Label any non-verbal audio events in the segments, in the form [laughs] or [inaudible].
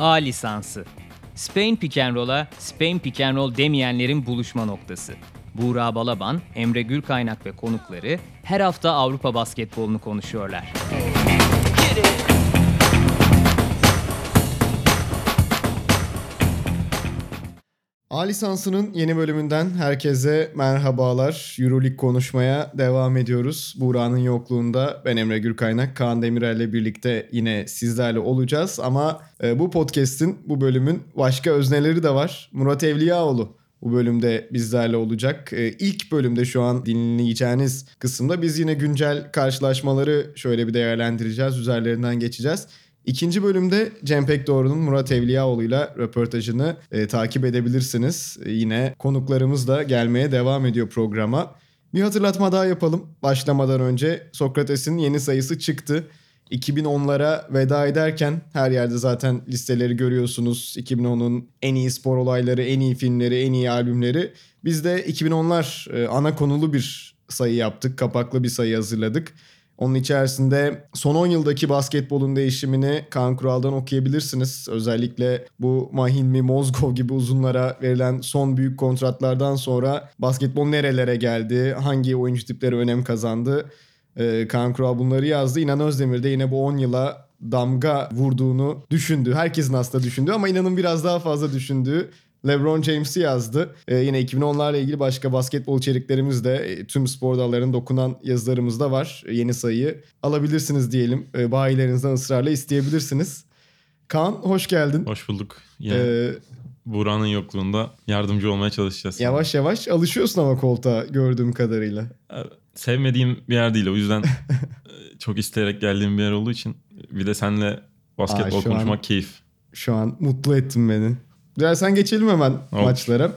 A lisansı. Spain Pick and Roll'a Spain Pick and Roll demeyenlerin buluşma noktası. Buğra Balaban, Emre Gürkaynak ve konukları her hafta Avrupa basketbolunu konuşuyorlar. A lisansının yeni bölümünden herkese merhabalar. Euroleague konuşmaya devam ediyoruz. Buğra'nın yokluğunda ben Emre Gürkaynak, Kaan Demirel ile birlikte yine sizlerle olacağız. Ama e, bu podcast'in, bu bölümün başka özneleri de var. Murat Evliyaoğlu bu bölümde bizlerle olacak. E, ilk bölümde şu an dinleyeceğiniz kısımda biz yine güncel karşılaşmaları şöyle bir değerlendireceğiz. Üzerlerinden geçeceğiz. İkinci bölümde Cem Pekdoğru'nun Murat Evliyaoğlu ile röportajını e, takip edebilirsiniz. E, yine konuklarımız da gelmeye devam ediyor programa. Bir hatırlatma daha yapalım. Başlamadan önce Sokrates'in yeni sayısı çıktı. 2010'lara veda ederken her yerde zaten listeleri görüyorsunuz. 2010'un en iyi spor olayları, en iyi filmleri, en iyi albümleri. Biz de 2010'lar e, ana konulu bir sayı yaptık. Kapaklı bir sayı hazırladık. Onun içerisinde son 10 yıldaki basketbolun değişimini Kaan Kural'dan okuyabilirsiniz. Özellikle bu Mahilmi, Mozgov gibi uzunlara verilen son büyük kontratlardan sonra basketbol nerelere geldi, hangi oyuncu tipleri önem kazandı. Ee, Kaan Kural bunları yazdı. İnan Özdemir de yine bu 10 yıla damga vurduğunu düşündü. Herkesin aslında düşündüğü ama inanın biraz daha fazla düşündüğü LeBron James'i yazdı. Ee, yine 2010'larla ilgili başka basketbol içeriklerimiz de e, tüm spor dallarına dokunan yazılarımız da var. E, yeni sayıyı alabilirsiniz diyelim. E, bayilerinizden ısrarla isteyebilirsiniz. Kaan hoş geldin. Hoş bulduk. Yine ee, Buğra'nın yokluğunda yardımcı olmaya çalışacağız. Yavaş yavaş alışıyorsun ama koltuğa gördüğüm kadarıyla. Sevmediğim bir yer değil o yüzden [laughs] çok isteyerek geldiğim bir yer olduğu için bir de seninle basketbol Aa, konuşmak an, keyif. Şu an mutlu ettin beni. Dilersen geçelim hemen Olur. maçlara.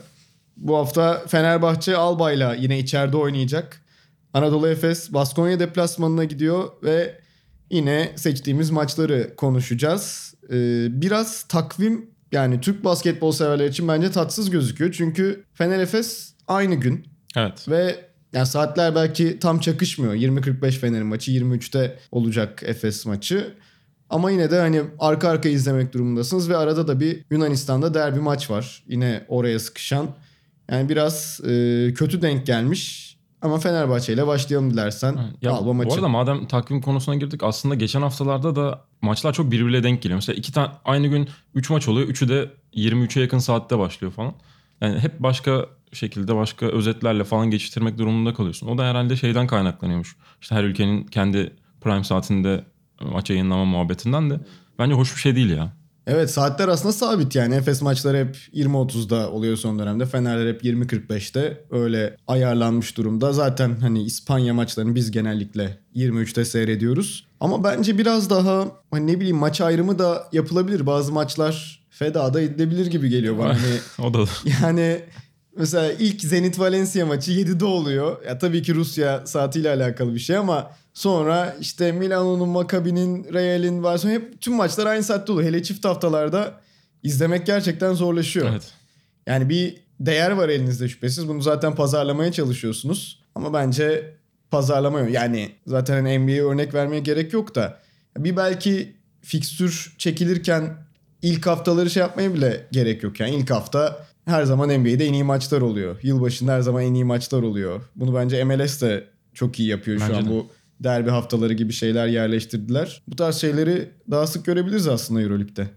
Bu hafta Fenerbahçe Albay'la yine içeride oynayacak. Anadolu Efes Baskonya deplasmanına gidiyor ve yine seçtiğimiz maçları konuşacağız. Ee, biraz takvim yani Türk basketbol severler için bence tatsız gözüküyor. Çünkü Fener Efes aynı gün. Evet. Ve yani saatler belki tam çakışmıyor. 20.45 Fener'in maçı, 23'te olacak Efes maçı. Ama yine de hani arka arka izlemek durumundasınız ve arada da bir Yunanistan'da derbi maç var. Yine oraya sıkışan. Yani biraz e, kötü denk gelmiş. Ama Fenerbahçe ile başlayalım dilersen. Ya, Alba maçı. Bu arada madem takvim konusuna girdik aslında geçen haftalarda da maçlar çok birbiriyle denk geliyor. Mesela iki tane aynı gün 3 maç oluyor. Üçü de 23'e yakın saatte başlıyor falan. Yani hep başka şekilde başka özetlerle falan geçiştirmek durumunda kalıyorsun. O da herhalde şeyden kaynaklanıyormuş. İşte her ülkenin kendi prime saatinde maç yayınlama muhabbetinden de bence hoş bir şey değil ya. Evet saatler aslında sabit yani. Efes maçları hep 20.30'da oluyor son dönemde. Fenerler hep 20.45'te öyle ayarlanmış durumda. Zaten hani İspanya maçlarını biz genellikle 23'te seyrediyoruz. Ama bence biraz daha hani ne bileyim maç ayrımı da yapılabilir. Bazı maçlar feda da edilebilir gibi geliyor bana. [laughs] Hani, o da. Yani mesela ilk Zenit Valencia maçı 7'de oluyor. Ya tabii ki Rusya saatiyle alakalı bir şey ama Sonra işte Milano'nun, Maccabi'nin, Real'in var. Sonra hep tüm maçlar aynı saatte oluyor. Hele çift haftalarda izlemek gerçekten zorlaşıyor. Evet. Yani bir değer var elinizde şüphesiz. Bunu zaten pazarlamaya çalışıyorsunuz. Ama bence pazarlama. Yani zaten hani NBA'ye örnek vermeye gerek yok da. Bir belki fikstür çekilirken ilk haftaları şey yapmaya bile gerek yok. Yani ilk hafta her zaman NBA'de en iyi maçlar oluyor. Yılbaşında her zaman en iyi maçlar oluyor. Bunu bence MLS de çok iyi yapıyor bence şu an de. bu derbi haftaları gibi şeyler yerleştirdiler. Bu tarz şeyleri daha sık görebiliriz aslında Euroleague'de.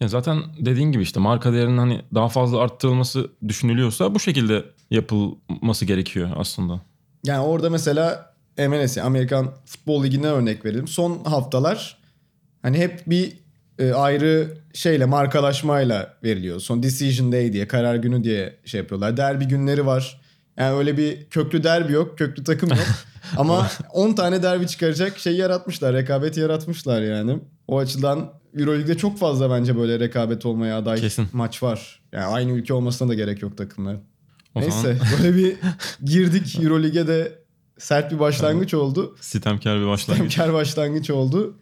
Ya zaten dediğin gibi işte marka değerinin hani daha fazla arttırılması düşünülüyorsa bu şekilde yapılması gerekiyor aslında. Yani orada mesela MLS Amerikan Futbol Ligi'ne örnek verelim. Son haftalar hani hep bir e, ayrı şeyle markalaşmayla veriliyor. Son decision day diye karar günü diye şey yapıyorlar. Derbi günleri var. Yani öyle bir köklü derbi yok, köklü takım yok. [laughs] Ama 10 tane derbi çıkaracak şey yaratmışlar. Rekabet yaratmışlar yani. O açıdan Euroleague'de çok fazla bence böyle rekabet olmaya aday Kesin. maç var. Yani aynı ülke olmasına da gerek yok takımların. O Neyse zaman... böyle bir girdik Euroleague'e de sert bir başlangıç oldu. Sitemkar bir başlangıç. Sitemkar başlangıç oldu.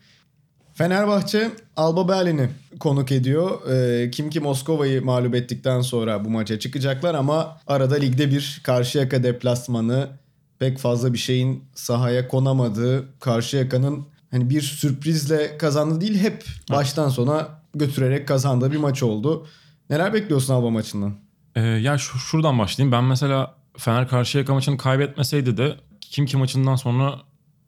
Fenerbahçe Alba Berlin'i konuk ediyor. Ee, kim ki Moskova'yı mağlup ettikten sonra bu maça çıkacaklar ama arada ligde bir Karşıyaka deplasmanı pek fazla bir şeyin sahaya konamadığı Karşıyaka'nın hani bir sürprizle kazandı değil hep baştan sona götürerek kazandığı bir maç oldu. Neler bekliyorsun Alba maçından? Ee, ya şu, şuradan başlayayım. Ben mesela Fener Karşıyaka maçını kaybetmeseydi de kim ki maçından sonra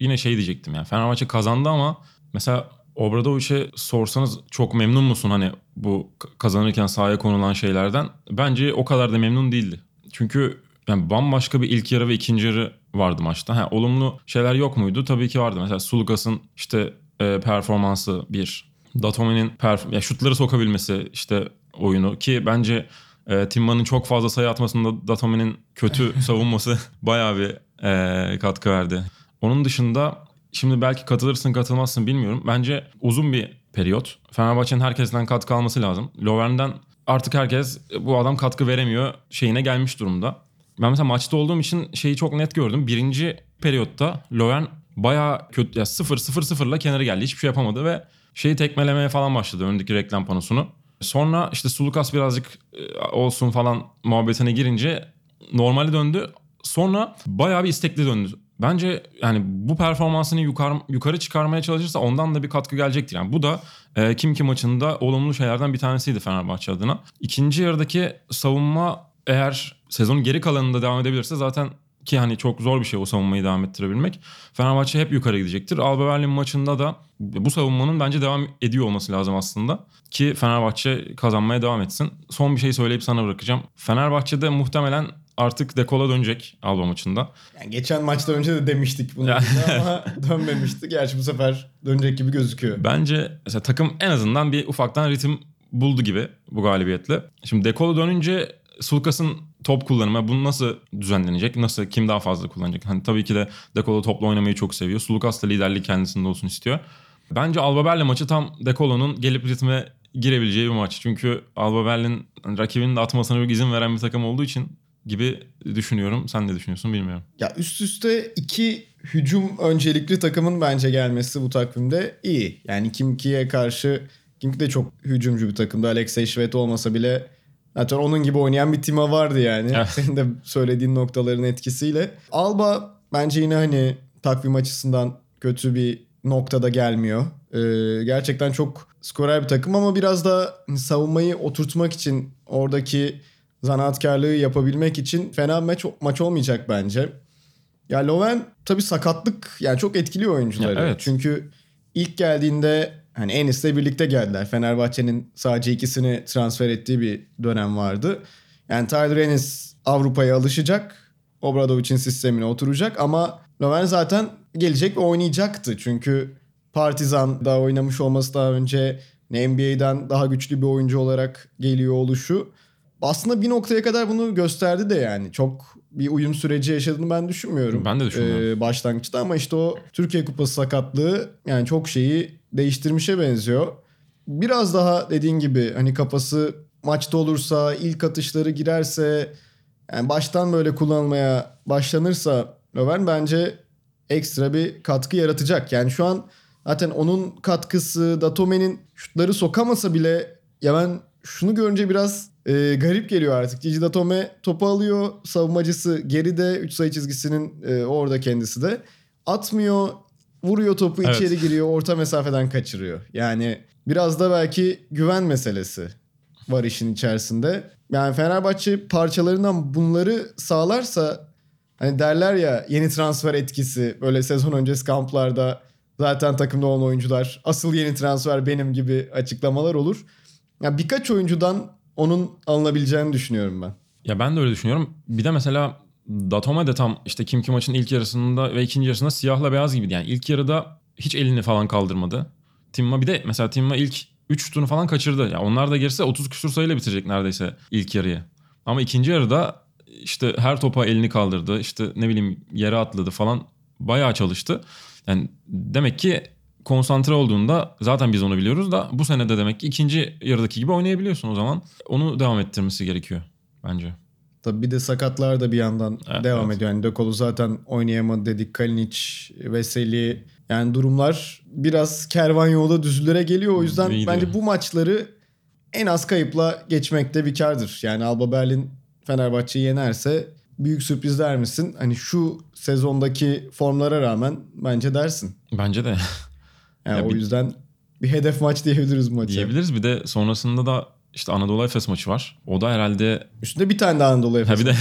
yine şey diyecektim yani. Fenerbahçe kazandı ama mesela Obradovic'e sorsanız çok memnun musun hani bu kazanırken sahaya konulan şeylerden? Bence o kadar da memnun değildi. Çünkü yani bambaşka bir ilk yarı ve ikinci yarı vardı maçta. Ha, olumlu şeyler yok muydu? Tabii ki vardı. Mesela Sulukas'ın işte e, performansı bir. Datome'nin perf- ya şutları sokabilmesi işte oyunu ki bence e, Timman'ın çok fazla sayı atmasında Datome'nin kötü [laughs] savunması bayağı bir e, katkı verdi. Onun dışında şimdi belki katılırsın katılmazsın bilmiyorum. Bence uzun bir periyot. Fenerbahçe'nin herkesten katkı alması lazım. Lovren'den artık herkes bu adam katkı veremiyor şeyine gelmiş durumda. Ben mesela maçta olduğum için şeyi çok net gördüm. Birinci periyotta Lovren bayağı kötü ya 0-0-0'la kenara geldi. Hiçbir şey yapamadı ve şeyi tekmelemeye falan başladı öndeki reklam panosunu. Sonra işte Sulukas birazcık e, olsun falan muhabbetine girince normale döndü. Sonra bayağı bir istekli döndü. Bence yani bu performansını yukarı, yukarı çıkarmaya çalışırsa ondan da bir katkı gelecektir. Yani bu da e, kim ki maçında olumlu şeylerden bir tanesiydi Fenerbahçe adına. İkinci yarıdaki savunma eğer sezonun geri kalanında devam edebilirse zaten ki hani çok zor bir şey o savunmayı devam ettirebilmek. Fenerbahçe hep yukarı gidecektir. Alba Berlin maçında da bu savunmanın bence devam ediyor olması lazım aslında. Ki Fenerbahçe kazanmaya devam etsin. Son bir şey söyleyip sana bırakacağım. Fenerbahçe'de muhtemelen artık dekola dönecek Alba maçında. Yani geçen maçta önce de demiştik bunu ama [laughs] dönmemişti. Gerçi bu sefer dönecek gibi gözüküyor. Bence mesela takım en azından bir ufaktan ritim buldu gibi bu galibiyetle. Şimdi dekola dönünce Sulkas'ın top kullanımı bunu nasıl düzenlenecek? Nasıl kim daha fazla kullanacak? Hani tabii ki de Dekolo topla oynamayı çok seviyor. Sulkas da liderlik kendisinde olsun istiyor. Bence Alba Berlin maçı tam Dekolo'nun gelip ritme girebileceği bir maç. Çünkü Alba Berlin rakibinin de atmasına bir izin veren bir takım olduğu için gibi düşünüyorum. Sen ne düşünüyorsun bilmiyorum. Ya üst üste iki hücum öncelikli takımın bence gelmesi bu takvimde iyi. Yani Kimki'ye karşı Kimki de çok hücumcu bir takımdı. Alexey Şvet olmasa bile Zaten onun gibi oynayan bir tima vardı yani. [laughs] Senin de söylediğin noktaların etkisiyle. Alba bence yine hani takvim açısından kötü bir noktada gelmiyor. Ee, gerçekten çok skorer bir takım ama biraz da savunmayı oturtmak için oradaki zanaatkarlığı yapabilmek için fena maç, maç olmayacak bence. Ya Loven tabii sakatlık yani çok etkiliyor oyuncuları. Ya, evet. Çünkü ilk geldiğinde hani Enis'le birlikte geldiler. Fenerbahçe'nin sadece ikisini transfer ettiği bir dönem vardı. Yani Tyler Enis Avrupa'ya alışacak. Obradovic'in sistemine oturacak ama Löwen zaten gelecek ve oynayacaktı. Çünkü Partizan'da oynamış olması daha önce NBA'den daha güçlü bir oyuncu olarak geliyor oluşu. Aslında bir noktaya kadar bunu gösterdi de yani. Çok bir uyum süreci yaşadığını ben düşünmüyorum. Ben de düşünmüyorum. Ee, başlangıçta ama işte o Türkiye Kupası sakatlığı yani çok şeyi değiştirmişe benziyor. Biraz daha dediğin gibi hani kafası maçta olursa, ilk atışları girerse, yani baştan böyle kullanmaya başlanırsa Löwen bence ekstra bir katkı yaratacak. Yani şu an zaten onun katkısı Datome'nin şutları sokamasa bile ya ben şunu görünce biraz e, garip geliyor artık. Cici Datome topu alıyor. Savunmacısı geride 3 sayı çizgisinin e, orada kendisi de. Atmıyor vuruyor topu evet. içeri giriyor orta mesafeden kaçırıyor. Yani biraz da belki güven meselesi var işin içerisinde. Yani Fenerbahçe parçalarından bunları sağlarsa hani derler ya yeni transfer etkisi böyle sezon öncesi kamplarda zaten takımda olan oyuncular asıl yeni transfer benim gibi açıklamalar olur. Yani birkaç oyuncudan onun alınabileceğini düşünüyorum ben. Ya ben de öyle düşünüyorum. Bir de mesela Datome de tam işte Kim Kim maçın ilk yarısında ve ikinci yarısında siyahla beyaz gibiydi. Yani ilk yarıda hiç elini falan kaldırmadı. Timma bir de mesela Timma ilk 3 şutunu falan kaçırdı. Ya yani onlar da girse 30 küsur sayıyla bitirecek neredeyse ilk yarıyı. Ama ikinci yarıda işte her topa elini kaldırdı. İşte ne bileyim yere atladı falan. Bayağı çalıştı. Yani demek ki konsantre olduğunda zaten biz onu biliyoruz da bu sene de demek ki ikinci yarıdaki gibi oynayabiliyorsun o zaman. Onu devam ettirmesi gerekiyor bence. Tabii bir de sakatlar da bir yandan evet, devam evet. ediyor. Yani Dekolu zaten oynayamadı dedik. Kalinic, Veseli yani durumlar biraz kervan yolda düzlülere geliyor. O yüzden İyi bence bu maçları en az kayıpla geçmekte bir kardır. Yani Alba Berlin Fenerbahçe'yi yenerse büyük sürpriz der misin? Hani şu sezondaki formlara rağmen bence dersin. Bence de. Yani ya o bir, yüzden bir hedef maç diyebiliriz bu maça. Diyebiliriz. Bir de sonrasında da işte Anadolu Efes maçı var. O da herhalde Üstünde bir tane daha Anadolu Efes Ha bir de-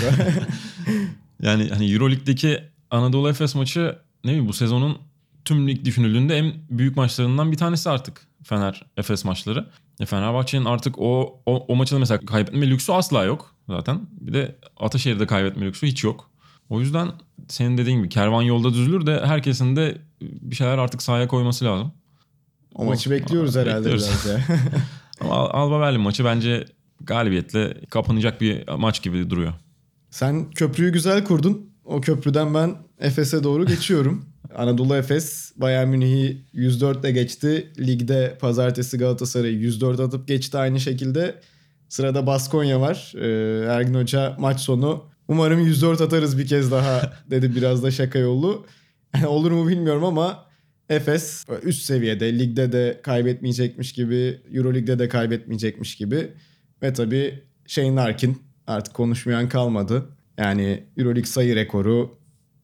[laughs] yani hani Euroleague'deki Anadolu Efes maçı ne bileyim bu sezonun tüm lig düşünüldüğünde en büyük maçlarından bir tanesi artık Fener Efes maçları. E Fenerbahçe'nin artık o, o o maçı da mesela kaybetme lüksü asla yok zaten. Bir de Ataşehir'de kaybetme lüksü hiç yok. O yüzden senin dediğin gibi kervan yolda düzülür de herkesin de bir şeyler artık sahaya koyması lazım. o maçı bekliyoruz herhalde Bekliyoruz. biraz ya. [laughs] Ama Al- Alba Berlin maçı bence galibiyetle kapanacak bir maç gibi duruyor. Sen köprüyü güzel kurdun. O köprüden ben Efes'e doğru geçiyorum. [laughs] Anadolu Efes Bayern Münih'i 104 ile geçti. Ligde pazartesi Galatasaray'ı 104 atıp geçti aynı şekilde. Sırada Baskonya var. Ee, Ergin Hoca maç sonu umarım 104 atarız bir kez daha dedi biraz da şaka yolu. Yani [laughs] olur mu bilmiyorum ama Efes üst seviyede ligde de kaybetmeyecekmiş gibi Euroleague'de de kaybetmeyecekmiş gibi ve tabii Shane Larkin artık konuşmayan kalmadı. Yani Euroleague sayı rekoru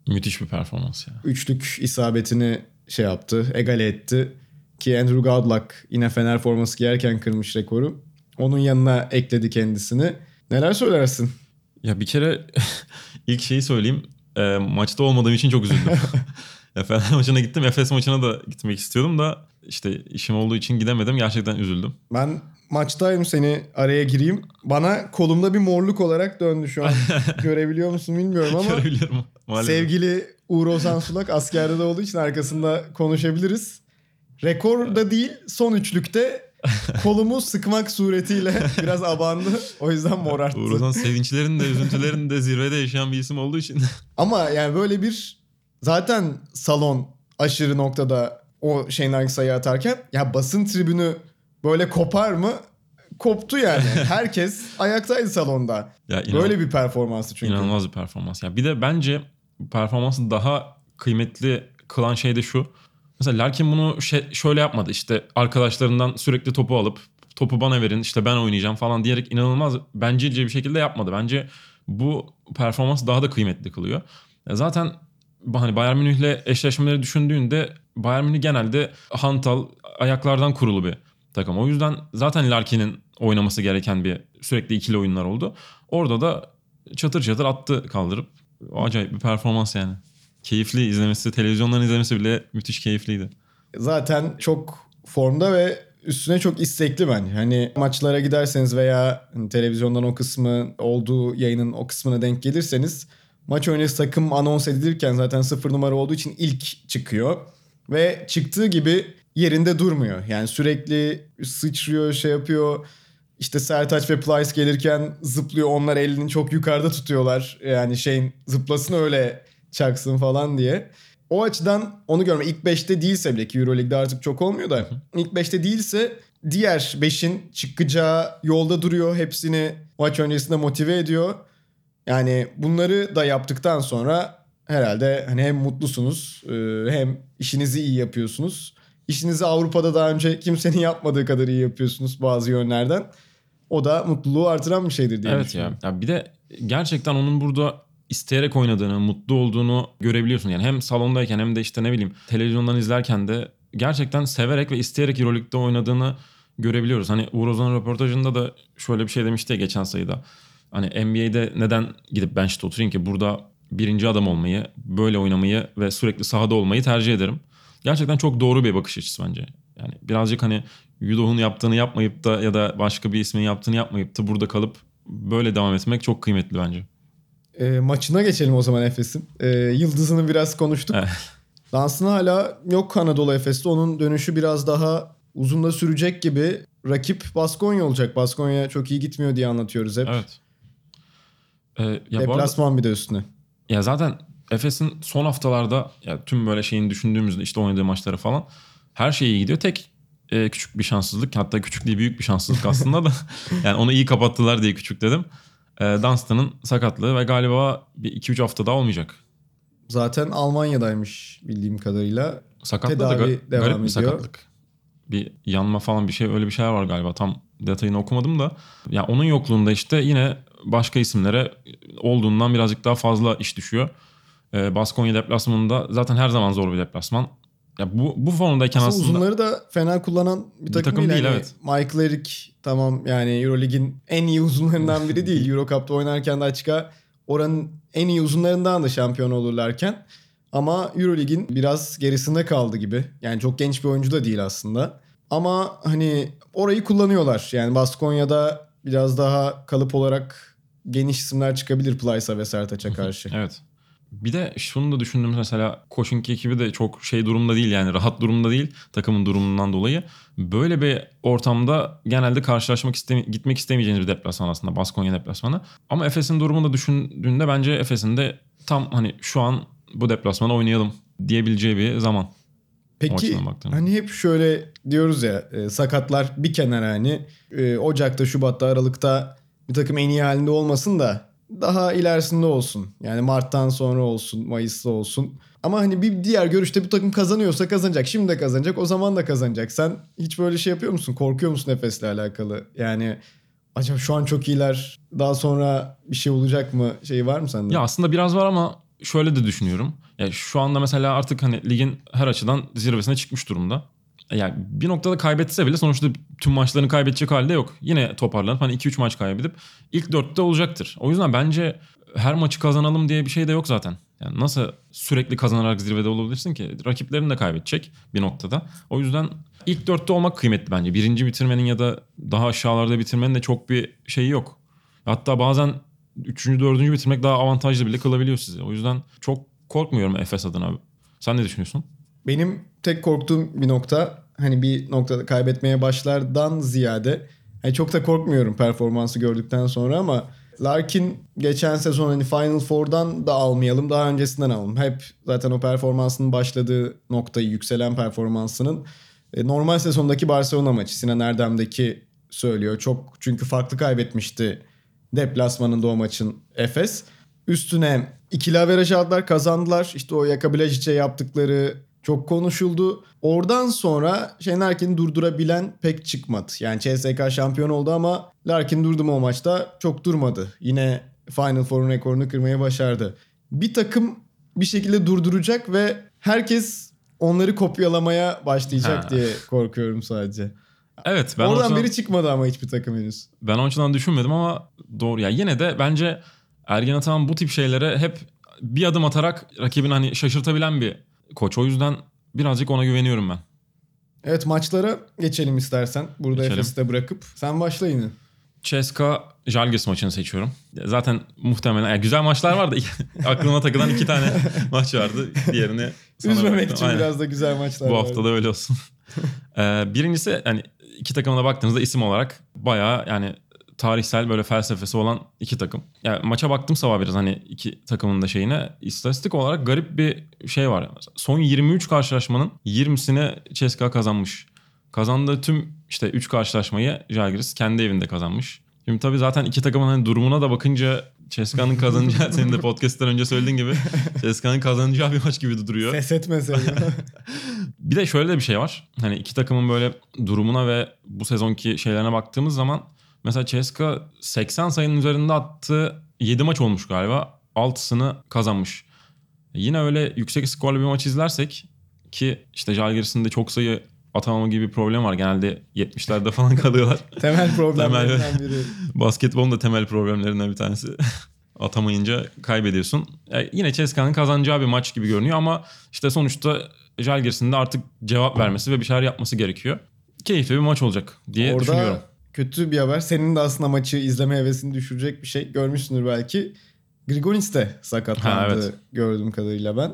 Müthiş bir performans ya. üçlük isabetini şey yaptı, egale etti. Ki Andrew Godlock yine Fener forması giyerken kırmış rekoru. Onun yanına ekledi kendisini. Neler söylersin? Ya bir kere [laughs] ilk şeyi söyleyeyim. E, maçta olmadığım için çok üzüldüm. [laughs] ya Fener maçına gittim. Efes maçına da gitmek istiyordum da işte işim olduğu için gidemedim. Gerçekten üzüldüm. Ben maçtayım seni araya gireyim. Bana kolumda bir morluk olarak döndü şu an. [laughs] Görebiliyor musun bilmiyorum ama Görebiliyorum. Maalesef. sevgili Uğur Ozan Sulak askerde de olduğu için arkasında konuşabiliriz. Rekor da değil son üçlükte [laughs] kolumu sıkmak suretiyle [laughs] biraz abandı. O yüzden morarttı. Uğur Ozan sevinçlerin de üzüntülerin de zirvede yaşayan bir isim olduğu için. [laughs] Ama yani böyle bir zaten salon aşırı noktada o şeyin sayı atarken ya basın tribünü böyle kopar mı? Koptu yani. Herkes ayaktaydı salonda. ya inan- Böyle bir performansı çünkü. İnanılmaz bir performans. Ya bir de bence performansı daha kıymetli kılan şey de şu. Mesela Larkin bunu şey, şöyle yapmadı. İşte arkadaşlarından sürekli topu alıp topu bana verin işte ben oynayacağım falan diyerek inanılmaz bencilce bir şekilde yapmadı. Bence bu performans daha da kıymetli kılıyor. Ya Zaten hani Bayern Münih'le eşleşmeleri düşündüğünde Bayern Münih genelde hantal ayaklardan kurulu bir takım. O yüzden zaten Larkin'in oynaması gereken bir sürekli ikili oyunlar oldu. Orada da çatır çatır attı kaldırıp. O acayip bir performans yani. Keyifli izlemesi, televizyondan izlemesi bile müthiş keyifliydi. Zaten çok formda ve üstüne çok istekli bence. Hani maçlara giderseniz veya hani televizyondan o kısmı olduğu yayının o kısmına denk gelirseniz maç öncesi takım anons edilirken zaten sıfır numara olduğu için ilk çıkıyor. Ve çıktığı gibi yerinde durmuyor. Yani sürekli sıçrıyor şey yapıyor. İşte Sertaç ve Plyce gelirken zıplıyor. Onlar elini çok yukarıda tutuyorlar. Yani şeyin zıplasın öyle çaksın falan diye. O açıdan onu görme. İlk 5'te değilse bile ki Euroleague'de artık çok olmuyor da. ilk 5'te değilse diğer 5'in çıkacağı yolda duruyor. Hepsini maç öncesinde motive ediyor. Yani bunları da yaptıktan sonra herhalde hani hem mutlusunuz e, hem işinizi iyi yapıyorsunuz. İşinizi Avrupa'da daha önce kimsenin yapmadığı kadar iyi yapıyorsunuz bazı yönlerden. O da mutluluğu artıran bir şeydir diye Evet düşünüyorum. ya. ya. Bir de gerçekten onun burada isteyerek oynadığını, mutlu olduğunu görebiliyorsun. Yani hem salondayken hem de işte ne bileyim televizyondan izlerken de gerçekten severek ve isteyerek Euroleague'de oynadığını görebiliyoruz. Hani Uğur Ozan'ın röportajında da şöyle bir şey demişti ya geçen sayıda. Hani NBA'de neden gidip bench'te oturayım ki burada birinci adam olmayı, böyle oynamayı ve sürekli sahada olmayı tercih ederim. Gerçekten çok doğru bir bakış açısı bence. Yani birazcık hani Yudoh'un yaptığını yapmayıp da ya da başka bir ismin yaptığını yapmayıp da burada kalıp böyle devam etmek çok kıymetli bence. E, maçına geçelim o zaman Efes'in. E, yıldızını biraz konuştuk. Evet. Dansını hala yok Anadolu Efes'te. Onun dönüşü biraz daha uzun da sürecek gibi. Rakip Baskonya olacak. Baskonya çok iyi gitmiyor diye anlatıyoruz hep. Evet. Ee, ya bu arada- Deplasman bir de üstüne. Ya zaten Efes'in son haftalarda ya tüm böyle şeyini düşündüğümüzde işte oynadığı maçları falan her şey iyi gidiyor. Tek e, küçük bir şanssızlık hatta küçük değil büyük bir şanssızlık aslında da [laughs] yani onu iyi kapattılar diye küçük dedim. E, Dunstan'ın sakatlığı ve galiba bir 2-3 hafta daha olmayacak. Zaten Almanya'daymış bildiğim kadarıyla. Sakatlığı da Tedavi ga- devam garip bir sakatlık. Bir yanma falan bir şey öyle bir şeyler var galiba tam detayını okumadım da. Ya onun yokluğunda işte yine başka isimlere olduğundan birazcık daha fazla iş düşüyor. Ee, Baskonya deplasmanında zaten her zaman zor bir deplasman. Ya bu bu formdayken Aslında, aslında, uzunları da fena kullanan bir takım, takım değil, Hani evet. Michael Eric tamam yani Eurolig'in en iyi uzunlarından biri [laughs] değil. Euro Cup'ta oynarken de açıkça oranın en iyi uzunlarından da şampiyon olurlarken. Ama Eurolig'in biraz gerisinde kaldı gibi. Yani çok genç bir oyuncu da değil aslında. Ama hani orayı kullanıyorlar. Yani Baskonya'da biraz daha kalıp olarak geniş isimler çıkabilir Plyce'a ve Sertaç'a karşı. Evet. Bir de şunu da düşündüm mesela Koşinki ekibi de çok şey durumda değil yani rahat durumda değil takımın durumundan dolayı. Böyle bir ortamda genelde karşılaşmak istemi gitmek istemeyeceğiniz bir deplasman aslında Baskonya deplasmanı. Ama Efes'in durumunu da düşündüğünde bence Efes'in de tam hani şu an bu deplasmana oynayalım diyebileceği bir zaman. Peki hani hep şöyle diyoruz ya e, sakatlar bir kenara hani e, Ocak'ta, Şubat'ta, Aralık'ta bir takım en iyi halinde olmasın da daha ilerisinde olsun. Yani Mart'tan sonra olsun, Mayıs'ta olsun. Ama hani bir diğer görüşte bu takım kazanıyorsa kazanacak. Şimdi de kazanacak, o zaman da kazanacak. Sen hiç böyle şey yapıyor musun? Korkuyor musun Efes'le alakalı? Yani acaba şu an çok iyiler, daha sonra bir şey olacak mı? Şey var mı sende? Ya aslında biraz var ama şöyle de düşünüyorum. Ya şu anda mesela artık hani ligin her açıdan zirvesine çıkmış durumda. Yani bir noktada kaybetse bile sonuçta tüm maçlarını kaybedecek halde yok. Yine toparlanıp hani 2-3 maç kaybedip ilk dörtte olacaktır. O yüzden bence her maçı kazanalım diye bir şey de yok zaten. Yani nasıl sürekli kazanarak zirvede olabilirsin ki? Rakiplerini de kaybedecek bir noktada. O yüzden ilk dörtte olmak kıymetli bence. Birinci bitirmenin ya da daha aşağılarda bitirmenin de çok bir şeyi yok. Hatta bazen üçüncü, dördüncü bitirmek daha avantajlı bile kılabiliyor sizi. O yüzden çok korkmuyorum Efes adına. Sen ne düşünüyorsun? Benim tek korktuğum bir nokta hani bir noktada kaybetmeye başlardan ziyade hani çok da korkmuyorum performansı gördükten sonra ama Larkin geçen sezon hani Final Four'dan da almayalım daha öncesinden alalım. Hep zaten o performansının başladığı noktayı yükselen performansının e, normal sezondaki Barcelona maçı Sinan Erdem'deki söylüyor. Çok çünkü farklı kaybetmişti deplasmanında o maçın Efes. Üstüne ikili averaj aldılar kazandılar. İşte o Yaka Bilecic'e yaptıkları çok konuşuldu. Oradan sonra Şenerkin durdurabilen pek çıkmadı. Yani CSK şampiyon oldu ama Larkin durdu mu o maçta? Çok durmadı. Yine Final Four'un rekorunu kırmaya başardı. Bir takım bir şekilde durduracak ve herkes onları kopyalamaya başlayacak Ha. diye korkuyorum sadece. Evet ben Oradan açıdan- biri çıkmadı ama hiçbir takım henüz. Ben o açıdan düşünmedim ama doğru. Ya yine de bence Ergen Ataman bu tip şeylere hep bir adım atarak rakibini hani şaşırtabilen bir koç. O yüzden birazcık ona güveniyorum ben. Evet maçlara geçelim istersen. Burada. Efes'i de bırakıp. Sen başla yine. CSKA Jalgiris maçını seçiyorum. Zaten muhtemelen yani güzel maçlar vardı. [laughs] Aklıma takılan iki tane [laughs] maç vardı. Diğerini sana Üzmemek için Aynen. biraz da güzel maçlar Bu hafta da öyle olsun. [laughs] Ee, birincisi yani iki takıma da baktığınızda isim olarak bayağı yani tarihsel böyle felsefesi olan iki takım. Yani maça baktım sabah biraz hani iki takımın da şeyine. İstatistik olarak garip bir şey var. Son 23 karşılaşmanın 20'sini CSKA kazanmış. Kazandığı tüm işte 3 karşılaşmayı Žalgiris kendi evinde kazanmış. Şimdi tabii zaten iki takımın hani durumuna da bakınca CSKA'nın kazanacağı senin de podcast'ten önce söylediğin gibi [laughs] CSKA'nın kazanacağı bir maç gibi duruyor. Ses etme seni. Bir de şöyle de bir şey var. Hani iki takımın böyle durumuna ve bu sezonki şeylerine baktığımız zaman mesela CSKA 80 sayının üzerinde attığı 7 maç olmuş galiba. 6'sını kazanmış. Yine öyle yüksek skorlu bir maç izlersek ki işte Žalgiris'in de çok sayı atamama gibi bir problem var. Genelde 70'lerde falan [laughs] kalıyorlar. Temel problemlerinden biri. [laughs] Basketbolun da temel problemlerinden bir tanesi. [laughs] Atamayınca kaybediyorsun. Yani yine CSKA'nın kazanacağı bir maç gibi görünüyor ama işte sonuçta Žalgiris'in de artık cevap vermesi ve bir şeyler yapması gerekiyor. Keyifli bir maç olacak diye Orada düşünüyorum. Kötü bir haber. Senin de aslında maçı izleme hevesini düşürecek bir şey. Görmüşsündür belki. Grigonis de sakatlandı Ha, evet. gördüğüm kadarıyla ben.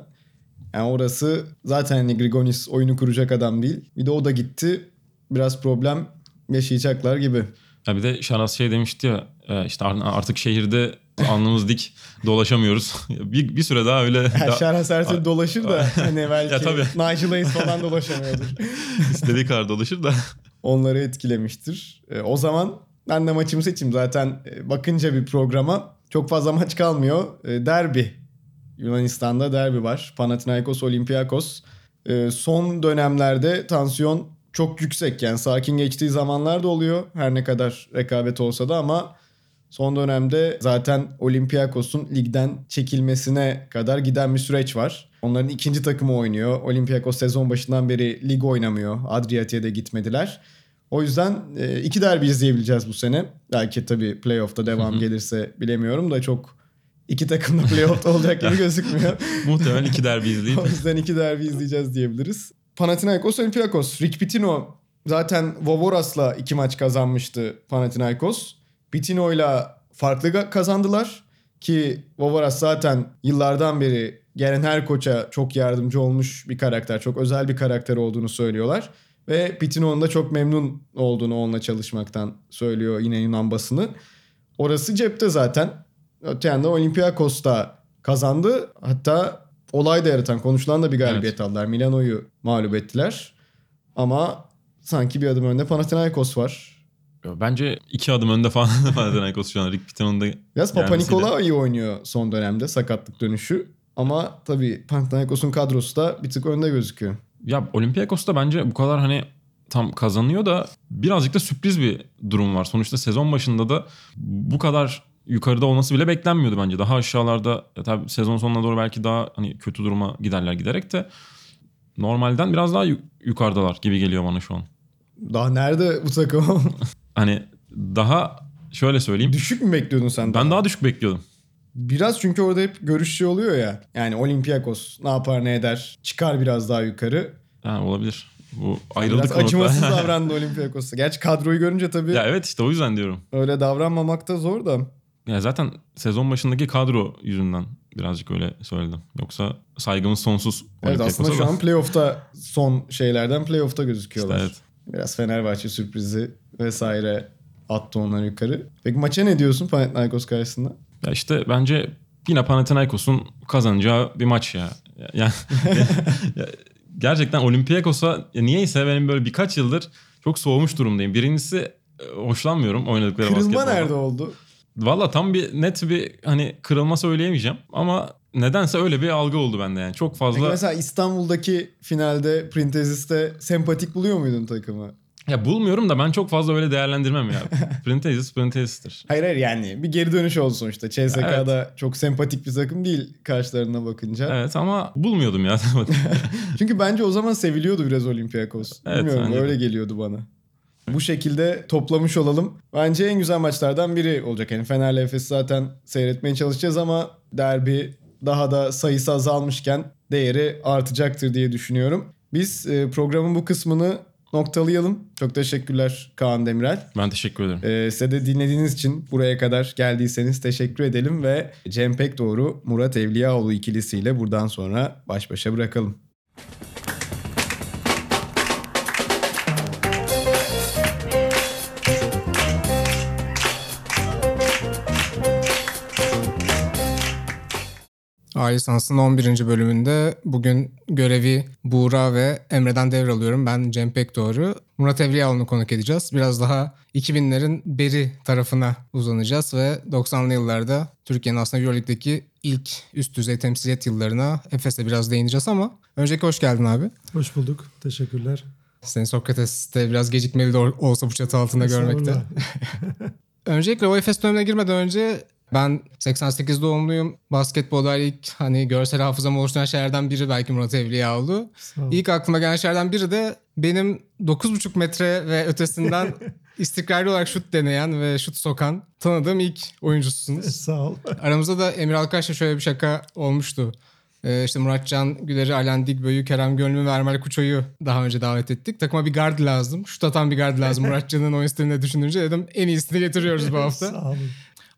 Yani orası zaten hani Grigonis oyunu kuracak adam değil. Bir de o da gitti. Biraz problem yaşayacaklar gibi. Ya bir de Şaras şey demişti ya e, işte artık şehirde alnımız dik dolaşamıyoruz. [laughs] bir, bir süre daha öyle Yani daha Şerha Sertel dolaşır da [laughs] hani belki Ya tabii. Nigel Hayes falan dolaşamıyordur. [laughs] istediği kadar dolaşır da. Onları etkilemiştir. E, o zaman ben de maçımı seçeyim. Zaten e, bakınca bir programa çok fazla [laughs] maç kalmıyor. E, derbi. Yunanistan'da derbi var. Panathinaikos Olympiakos. E, son dönemlerde tansiyon çok yüksek. Yani sakin geçtiği zamanlar da oluyor. Her ne kadar rekabet olsa da ama son dönemde zaten Olympiakos'un ligden çekilmesine kadar giden bir süreç var. Onların ikinci takımı oynuyor. Olympiakos sezon başından beri lig oynamıyor. Adriatik'e de gitmediler. O yüzden e, iki derbi izleyebileceğiz bu sene. Belki tabii playoff'ta devam gelirse bilemiyorum da çok iki takım da playoff'ta olacak gibi [laughs] gözükmüyor. Muhtemelen iki derbi izleyip o yüzden iki derbi izleyeceğiz diyebiliriz. Panathinaikos Olympiakos. Rick Pitino zaten Vovoras'la iki maç kazanmıştı Panathinaikos. Pitino'yla farklı kazandılar ki Vovoras zaten yıllardan beri gelen her koça çok yardımcı olmuş bir karakter. Çok özel bir karakter olduğunu söylüyorlar. Ve Pitino'nun da çok memnun olduğunu onunla çalışmaktan söylüyor yine Yunan basını. Orası cepte zaten. Öte yanda Olympiakos da kazandı. Hatta olay da yaratan, konuşulan da bir galibiyet aldılar. Milano'yu mağlup ettiler. Ama sanki bir adım önde Panathinaikos var. Bence iki adım önde falan [laughs] Panathinaikos şu an. Rick Pitino'nun da Biraz Papa gelmesiyle. Nikola iyi oynuyor son dönemde sakatlık dönüşü. Ama tabii Panathinaikos'un kadrosu da bir tık önde gözüküyor. Ya Olympiakos da bence bu kadar hani tam kazanıyor da birazcık da sürpriz bir durum var. Sonuçta sezon başında da bu kadar yukarıda olması bile beklenmiyordu bence. Daha aşağılarda tabii sezon sonuna doğru belki daha hani kötü duruma giderler giderek de normalden biraz daha yu- yukarıdalar gibi geliyor bana şu an. Daha nerede bu takım? [laughs] Hani daha şöyle söyleyeyim. Düşük mü bekliyordun sen? Ben daha düşük bekliyordum. Biraz çünkü orada hep görüş şey oluyor ya. Yani Olympiakos ne yapar ne eder çıkar biraz daha yukarı. Ha, olabilir. Bu ayrıldık Biraz acımasız [laughs] davrandı Olympiakos'a. Gerçi kadroyu görünce tabii ya evet işte o yüzden diyorum. öyle davranmamak da zor da. Ya zaten sezon başındaki kadro yüzünden birazcık öyle söyledim. Yoksa saygımız sonsuz. Evet aslında şu an playoff'ta son şeylerden playoff'ta gözüküyorlar. İşte evet. Biraz Fenerbahçe sürprizi vesaire attı onları yukarı. Peki maça ne diyorsun Panathinaikos karşısında? Ya işte bence yine Panathinaikos'un kazanacağı bir maç ya. Ya, ya- [laughs] gerçekten Olympiakos'a niyeyse benim böyle birkaç yıldır çok soğumuş durumdayım. Birincisi e, hoşlanmıyorum oynadıkları Kırılma basketboldan. nerede oldu? Valla tam bir net bir hani kırılma söyleyemeyeceğim ama nedense öyle bir algı oldu bende yani. Çok Peki fazla mesela İstanbul'daki finalde Printezis'te sempatik buluyor muydun takımı? ya bulmuyorum da ben çok fazla öyle değerlendirmem ya. [laughs] Printezis Printezis'tir. Hayır hayır yani bir geri dönüş oldu sonuçta. CSK'da çok sempatik bir takım değil karşılarına bakınca. Evet ama bulmuyordum ya. [laughs] [laughs] Çünkü bence o zaman seviliyordu biraz Olympiakos. Evet, Bilmiyorum de. öyle geliyordu bana. Bu şekilde toplamış olalım. Bence en güzel maçlardan biri olacak. Yani Fener'le Efes zaten seyretmeye çalışacağız ama derbi daha da sayısı azalmışken değeri artacaktır diye düşünüyorum. Biz e, programın bu kısmını noktalayalım. Çok teşekkürler Kaan Demirel. ben teşekkür ederim. Ee, size de dinlediğiniz için buraya kadar geldiyseniz teşekkür edelim ve Cem Pekdoğru, Murat Evliyaoğlu ikilisiyle buradan sonra baş başa bırakalım. A lisansının 11. bölümünde bugün görevi Buğra ve Emre'den devralıyorum. Ben Cem Pekdoğru. Murat Evliyaoğlu'nu konuk edeceğiz. Biraz daha 2000'lerin beri tarafına uzanacağız ve 90'lı yıllarda Türkiye'nin aslında Euroleague'deki ilk üst düzey temsiliyet yıllarına Efes'e biraz değineceğiz ama önceki hoş geldin abi. Hoş bulduk. Teşekkürler. Seni Sokrates'te biraz gecikmeli de ol- olsa bu çatı altında görmekte. [laughs] Öncelikle o Efes dönemine girmeden önce ben 88 doğumluyum. Basketbolda ilk hani görsel hafızamı oluşturan şeylerden biri belki Murat Evliyaoğlu. Sağ ol. İlk aklıma gelen şeylerden biri de benim 9,5 metre ve ötesinden [laughs] istikrarlı olarak şut deneyen ve şut sokan tanıdığım ilk oyuncusunuz. [laughs] Sağ ol. Aramızda da Emir Alkaş'la şöyle bir şaka olmuştu. Ee, işte Muratcan Güler'i, Alen Digböy'ü, Kerem Gönlü ve Ermel Kuço'yu daha önce davet ettik. Takıma bir guard lazım. Şut atan bir guard lazım. [laughs] Muratcan'ın oyun stilini düşününce dedim en iyisini getiriyoruz bu hafta. Sağ olun.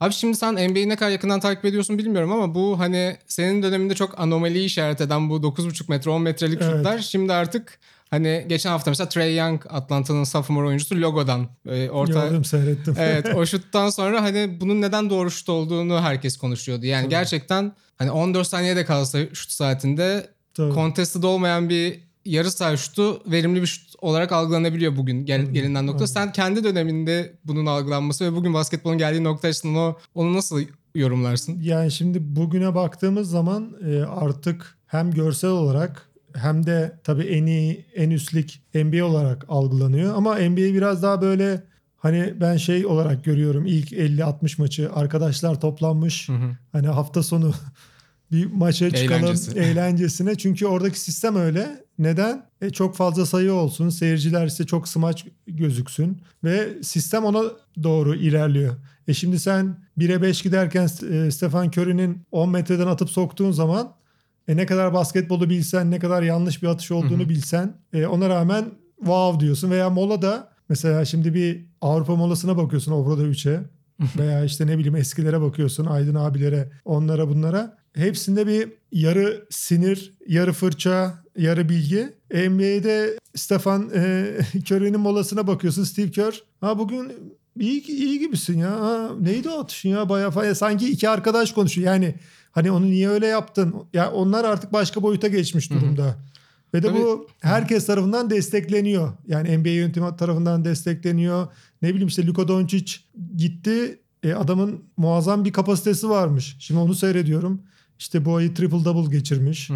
Abi şimdi sen NBA'yi ne kadar yakından takip ediyorsun bilmiyorum ama bu hani senin döneminde çok anomaliyi işaret eden bu 9,5 metre 10 metrelik Evet. şutlar şimdi artık hani geçen hafta mesela Trey Young Atlanta'nın sophomore oyuncusu Logo'dan e, orta Gördüm seyrettim. evet [laughs] o şuttan sonra hani bunun neden doğru şut olduğunu herkes konuşuyordu. Yani gerçekten hani 14 saniyede kalsa şut saatinde Tabii. contested olmayan bir yarı saha şutu verimli bir şut olarak algılanabiliyor bugün gel, gelinen nokta. Sen kendi döneminde bunun algılanması ve bugün basketbolun geldiği nokta açısından o, onu nasıl yorumlarsın? Yani şimdi bugüne baktığımız zaman e, artık hem görsel olarak hem de tabii en iyi, en üstlük NBA olarak algılanıyor. Ama NBA biraz daha böyle hani ben şey olarak görüyorum ilk 50-60 maçı arkadaşlar toplanmış. Hani hafta sonu [laughs] bir maça çıkalım Eğlencesi. eğlencesine. Çünkü oradaki sistem öyle. Neden? E, çok fazla sayı olsun. Seyirciler ise çok smaç gözüksün. Ve sistem ona doğru ilerliyor. E şimdi sen 1'e 5 giderken e, Stefan Curry'nin 10 metreden atıp soktuğun zaman e, ne kadar basketbolu bilsen, ne kadar yanlış bir atış olduğunu bilsen e, ona rağmen wow diyorsun. Veya mola da mesela şimdi bir Avrupa molasına bakıyorsun Obradovic'e [laughs] veya işte ne bileyim eskilere bakıyorsun Aydın abilere onlara bunlara. Hepsinde bir yarı sinir, yarı fırça, yarı bilgi. NBA'de Stefan e, [laughs] Curry'nin molasına bakıyorsun Steve Kerr. Ha bugün iyi, iyi gibisin ya. Ha, neydi o atışın ya bayağı falan. Sanki iki arkadaş konuşuyor. Yani hani onu niye öyle yaptın? Ya onlar artık başka boyuta geçmiş durumda. Ve de Tabii. bu herkes tarafından destekleniyor. Yani NBA yönetimi tarafından destekleniyor. Ne bileyim işte Luka Doncic gitti. E, adamın muazzam bir kapasitesi varmış. Şimdi onu seyrediyorum. İşte bu ayı triple double geçirmiş.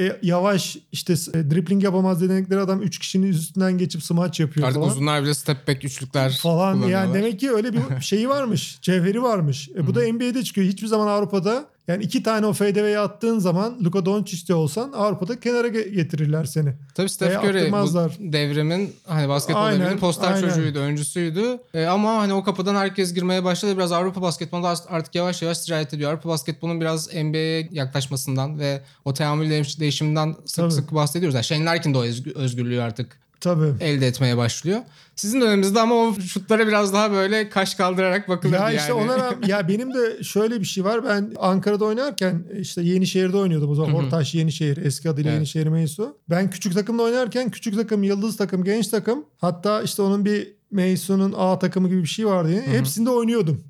E, yavaş işte e, dribbling yapamaz dedikleri adam 3 kişinin üstünden geçip smaç yapıyor Artık falan. uzunlar bile step back üçlükler falan yani demek ki öyle bir [laughs] şeyi varmış. Cevheri varmış. E, bu da NBA'de çıkıyor. Hiçbir zaman Avrupa'da yani iki tane o fadeaway'e attığın zaman Luka Doncic'te olsan Avrupa'da kenara ge- getirirler seni. Tabii Steph Veya Curry attırmazlar. bu devrimin hani basketbol Aynen, devriminin poster aynen. çocuğuydu, öncüsüydü. E, ama hani o kapıdan herkes girmeye başladı. Biraz Avrupa basketbolu artık yavaş yavaş sirayet ediyor. Avrupa basketbolunun biraz NBA'ye yaklaşmasından ve o teamül değiş- değişiminden sık Tabii. sık bahsediyoruz. Yani Shane Larkin de o özgü- özgürlüğü artık Tabii. elde etmeye başlıyor. Sizin döneminizde ama o şutlara biraz daha böyle kaş kaldırarak bakılırdı Ya yani. işte ona rağmen- [laughs] ya benim de şöyle bir şey var. Ben Ankara'da oynarken işte Yenişehir'de oynuyordum o zaman. Ortaş Yenişehir eski adıyla Evet. Yenişehir Meysu. Ben küçük takımda oynarken küçük takım, yıldız takım, genç takım hatta işte onun bir Meysu'nun A takımı gibi bir şey vardı. Yani. Hepsinde oynuyordum.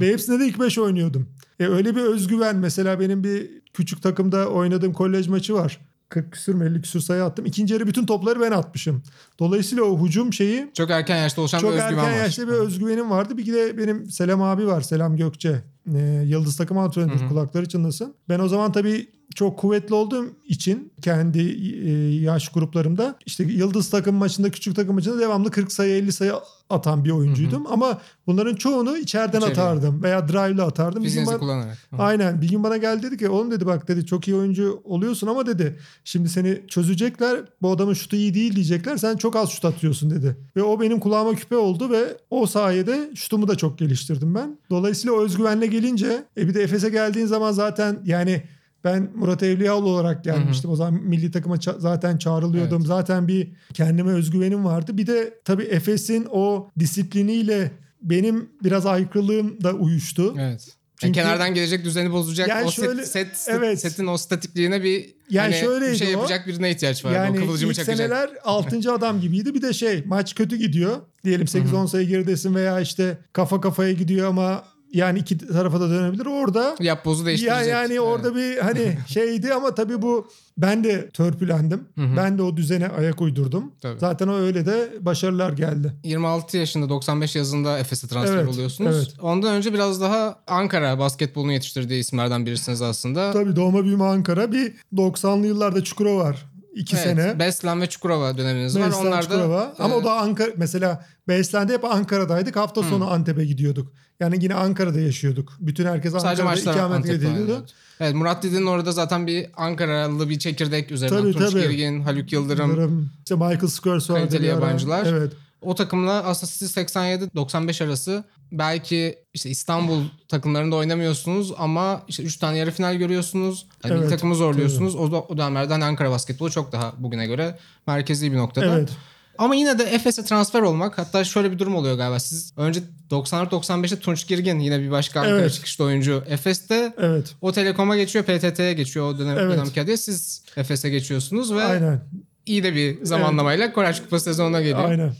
Ve hepsinde de ilk beş oynuyordum. E öyle bir özgüven mesela benim bir küçük takımda oynadığım kolej maçı var. 40 küsür mü 50 küsür sayı attım. İkinci yarı bütün topları ben atmışım. Dolayısıyla o hücum şeyi Çok erken yaşta oluşan çok bir özgüven erken var. yaşta bir özgüvenim vardı. Bir de benim Selam abi var. Selam Gökçe. Ee, Yıldız takım antrenörü kulakları çınlasın. Ben o zaman tabii çok kuvvetli olduğum için kendi e, yaş gruplarımda işte Yıldız takım maçında küçük takım maçında devamlı 40 sayı 50 sayı atan bir oyuncuydum. Ama bunların çoğunu içeriden İçeriye. atardım veya drive'la atardım. Bir gün bana- kullanarak. Aynen. Bir gün bana geldi dedi ki oğlum dedi bak dedi çok iyi oyuncu oluyorsun ama dedi şimdi seni çözecekler. Bu adamın şutu iyi değil diyecekler. Sen çok az şut atıyorsun dedi. Ve o benim kulağıma küpe oldu ve o sayede şutumu da çok geliştirdim ben. Dolayısıyla o özgüvenle gelince e bir de Efes'e geldiğin zaman zaten yani ben Murat Evliyaoğlu olarak gelmiştim. O zaman milli takıma ça- zaten çağrılıyordum. Zaten bir kendime özgüvenim vardı. Bir de tabii Efes'in o disipliniyle benim biraz aykırılığım da uyuştu. Evet. Çünkü- Yani kenardan gelecek düzeni bozacak Yani o şöyle- set, set, evet. setin o statikliğine bir Yani hani şöyleydi bir şey o. yapacak birine ihtiyaç var. Yani o kıvılcımı ilk çakacak. seneler 6. adam gibiydi. Bir de şey maç kötü gidiyor. Diyelim 8-10 sayı geridesin veya işte kafa kafaya gidiyor ama yani iki tarafa da dönebilir. Orada ya değiştirecek. yani Evet. orada bir hani [laughs] şeydi ama tabii bu ben de törpülendim. Ben de o düzene ayak uydurdum. Tabii. Zaten o öyle de başarılar geldi. 26 yaşında 95 yazında Efes'e transfer Evet, oluyorsunuz. evet. Ondan önce biraz daha Ankara basketbolunu yetiştirdiği isimlerden birisiniz aslında. Tabii doğma büyüme Ankara bir 90'lı yıllarda Çukurova var. 2 Evet, sene. Beslen ve Çukurova döneminiz var. Beslen, Onlar da Çukurova. Ama e, o da Ankara mesela Beslen'de hep Ankara'daydık. Hafta sonu Antep'e gidiyorduk. Yani yine Ankara'da yaşıyorduk. Bütün herkes Ankara'da maçlar ikamet ediyordu. oynuyordu. Evet Murat Didin orada zaten bir Ankaralı bir çekirdek üzerinden. Tabii, Tunç tabii. Girgin, Haluk Yıldırım. Yıldırım, işte Michael Skurs vardı. Kaliteli bir yabancılar. Evet. O takımla aslında siz 87-95 arası belki işte İstanbul takımlarında oynamıyorsunuz ama işte 3 tane yarı final görüyorsunuz. Yani Evet, takımı zorluyorsunuz. O, da, o dönemlerden Ankara basketbolu çok daha bugüne göre merkezi bir noktada. Evet. Ama yine de Efes'e transfer olmak hatta şöyle bir durum oluyor galiba. Siz önce 94-95'te Tunç Girgin yine bir başka Ankara Evet. çıkışlı oyuncu. Efes'te Evet. o Telekom'a geçiyor, PTT'ye geçiyor o dönem, Evet. dönemki adıyla. Siz Efes'e geçiyorsunuz ve Aynen. iyi de bir zamanlamayla Koraç Kupası sezonuna geliyor. Aynen.